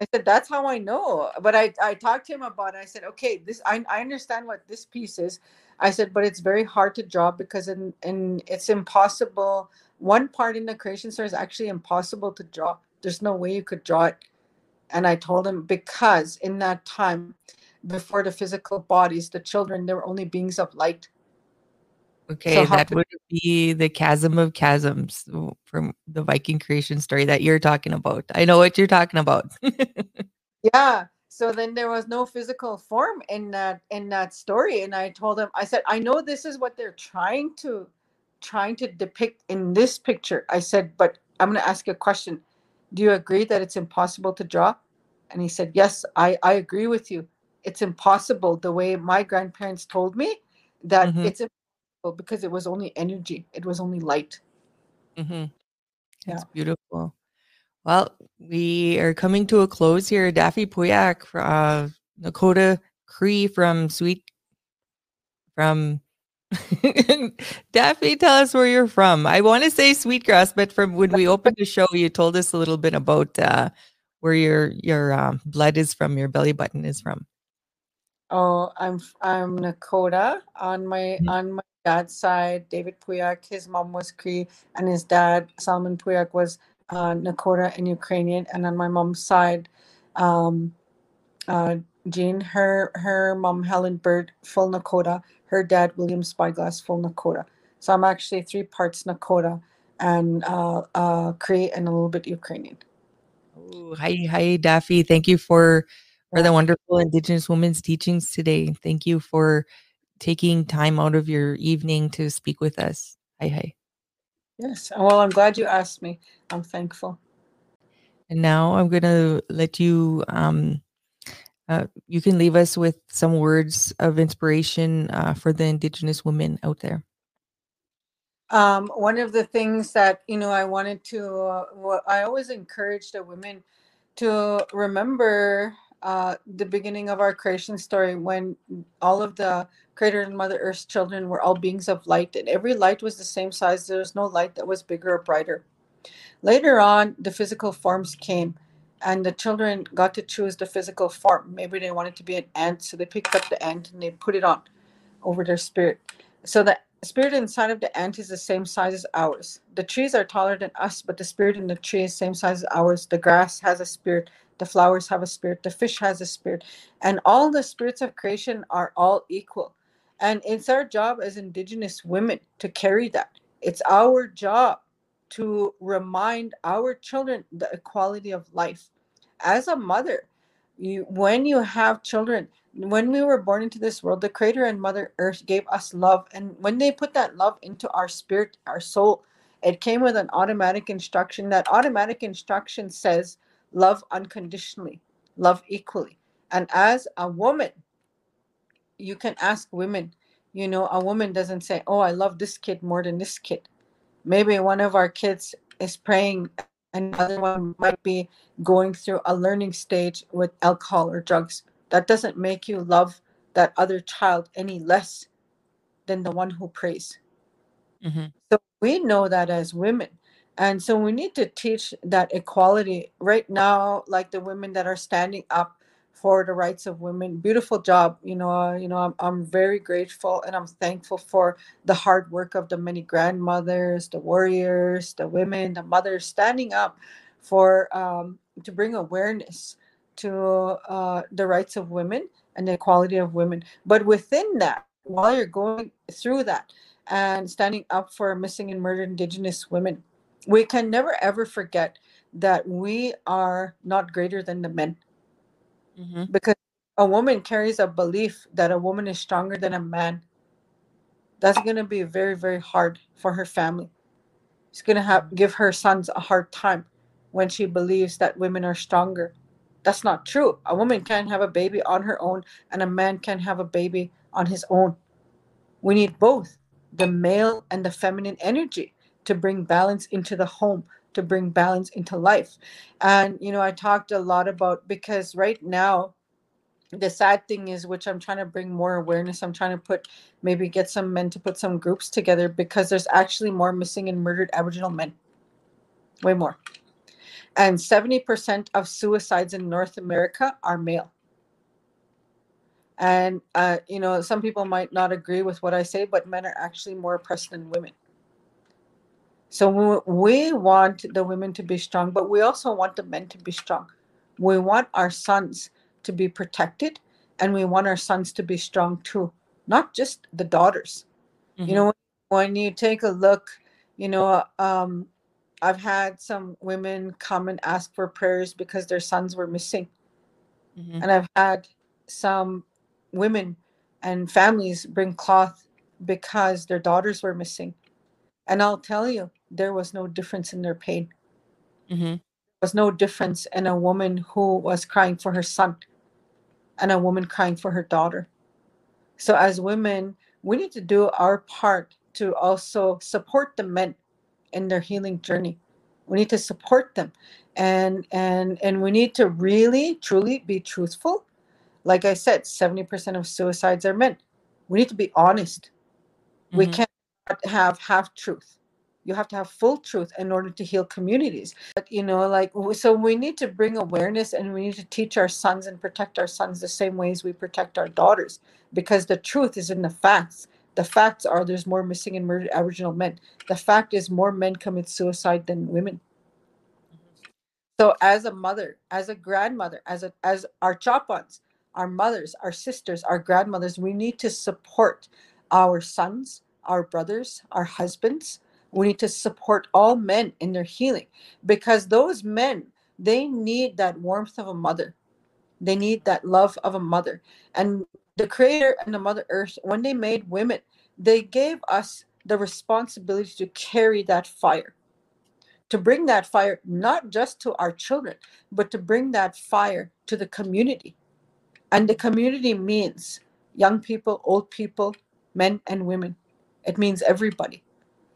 I said, that's how I know. But I, I talked to him about it. I said, okay, this I, I understand what this piece is. I said, but it's very hard to draw because in, in it's impossible. One part in the creation story is actually impossible to draw. There's no way you could draw it. And I told him because in that time, before the physical bodies, the children, they were only beings of light. Okay, how that would be the chasm of chasms from the Viking creation story that you're talking about. I know what you're talking about. Yeah. So then there was no physical form in that in that story. And I told him, I said, I know this is what they're trying to trying to depict in this picture. I said, but I'm gonna ask you a question. Do you agree that it's impossible to draw? And he said, Yes, I, I agree with you. It's impossible the way my grandparents told me that Mhm. it's impossible because it was only energy, it was only light. hmm That's Yeah. beautiful. Well, we are coming to a close here. Daphie Pooyak, uh, Nakota Cree from Sweet, from Daphie, tell us where you're from. I want to say Sweetgrass, but from when we opened the show, you told us a little bit about uh, where your your um, blood is from, your belly button is from. Oh, I'm I'm Nakota on my Mhm. on my dad's side. David Pooyak, his mom was Cree, and his dad Salman Pooyak was uh, Nakota and Ukrainian. And on my mom's side, um, uh, Jean, her her mom Helen Bird, full Nakota. Her dad William Spyglass, full Nakota. So I'm actually three parts Nakota and uh, uh, Cree and a little bit Ukrainian. Oh, hi, hi, Daphie. Thank you for for the wonderful Indigenous women's teachings today. Thank you for taking time out of your evening to speak with us. Hi, hi. Yes. Well, I'm glad you asked me. I'm thankful. And now I'm going to let you, um, uh, you can leave us with some words of inspiration uh, for the Indigenous women out there. um, one of the things that you know I wanted to, uh, I always encourage the women to remember uh, the beginning of our creation story when all of the Creator and Mother Earth's children were all beings of light, and every light was the same size. There was no light that was bigger or brighter. Later on, the physical forms came, and the children got to choose the physical form. Maybe they wanted to be an ant, so they picked up the ant and they put it on over their spirit. So the spirit inside of the ant is the same size as ours. The trees are taller than us, but the spirit in the tree is same size as ours. The grass has a spirit. The flowers have a spirit. The fish has a spirit. And all the spirits of creation are all equal. And it's our job as Indigenous women to carry that. It's our job to remind our children the equality of life. As a mother, you when you have children, when we were born into this world, the Creator and Mother Earth gave us love. And when they put that love into our spirit, our soul, it came with an automatic instruction. That automatic instruction says, love unconditionally, love equally. And as a woman, you can ask women, you know, a woman doesn't say, oh, I love this kid more than this kid. Maybe one of our kids is praying, and another one might be going through a learning stage with alcohol or drugs that doesn't make you love that other child any less than the one who prays. Mhm. So we know that as women. And so we need to teach that equality right now, like the women that are standing up for the rights of women. Beautiful job. You know, uh, you know, I'm, I'm very grateful and I'm thankful for the hard work of the many grandmothers, the warriors, the women, the mothers standing up for um, to bring awareness to uh, the rights of women and the equality of women. But within that, while you're going through that and standing up for missing and murdered Indigenous women, we can never ever forget that we are not greater than the men Mm-hmm. because a woman carries a belief that a woman is stronger than a man. That's going to be very, very hard for her family. It's going to have give her sons a hard time when she believes that women are stronger. That's not true. A woman can't have a baby on her own, and a man can have a baby on his own. We need both the male and the feminine energy to bring balance into the home, to bring balance into life. And, you know, I talked a lot about because right now, the sad thing is, which I'm trying to bring more awareness, I'm trying to put maybe get some men to put some groups together because there's actually more missing and murdered Aboriginal men. Way more. And 70% of suicides in North America are male. And, uh, you know, some people might not agree with what I say, but men are actually more oppressed than women. So we, we want the women to be strong, but we also want the men to be strong. We want our sons to be protected, and we want our sons to be strong too, not just the daughters. Mm-hmm. You know, when you take a look, you know, um, I've had some women come and ask for prayers because their sons were missing. Mhm. And I've had some women and families bring cloth because their daughters were missing. And I'll tell you, there was no difference in their pain. Mhm. There was no difference in a woman who was crying for her son and a woman crying for her daughter. So, as women, we need to do our part to also support the men in their healing journey. We need to support them, and and and we need to really, truly be truthful. Like I said, seventy percent of suicides are men. We need to be honest. We Mhm. can't have half truth. You have to have full truth in order to heal communities. But you know, like so, we need to bring awareness, and we need to teach our sons and protect our sons the same ways we protect our daughters, because the truth is in the facts. The facts are there's more missing and murdered Aboriginal men. The fact is more men commit suicide than women. So as a mother, as a grandmother, as a as our chopons, our mothers, our sisters, our grandmothers, we need to support our sons, our brothers, our husbands. We need to support all men in their healing because those men, they need that warmth of a mother. They need that love of a mother. And the creator and the mother earth, when they made women, they gave us the responsibility to carry that fire to bring that fire not just to our children, but to bring that fire to the community. And the community means young people, old people, men and women. It means everybody.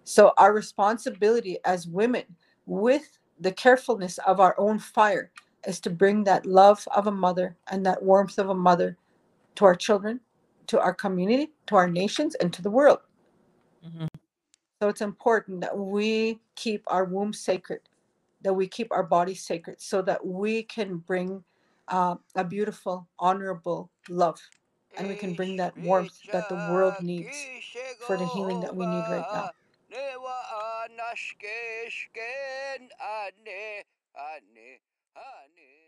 So, our responsibility as women, with the carefulness of our own fire, is to bring that love of a mother and that warmth of a mother to our children, to our community, to our nations, and to the world. Mhm. So it's important that we keep our womb sacred, that we keep our body sacred, so that we can bring uh, a beautiful, honorable love, and we can bring that warmth that the world needs for the healing that we need right now. Newa anashkeshken ane ane ane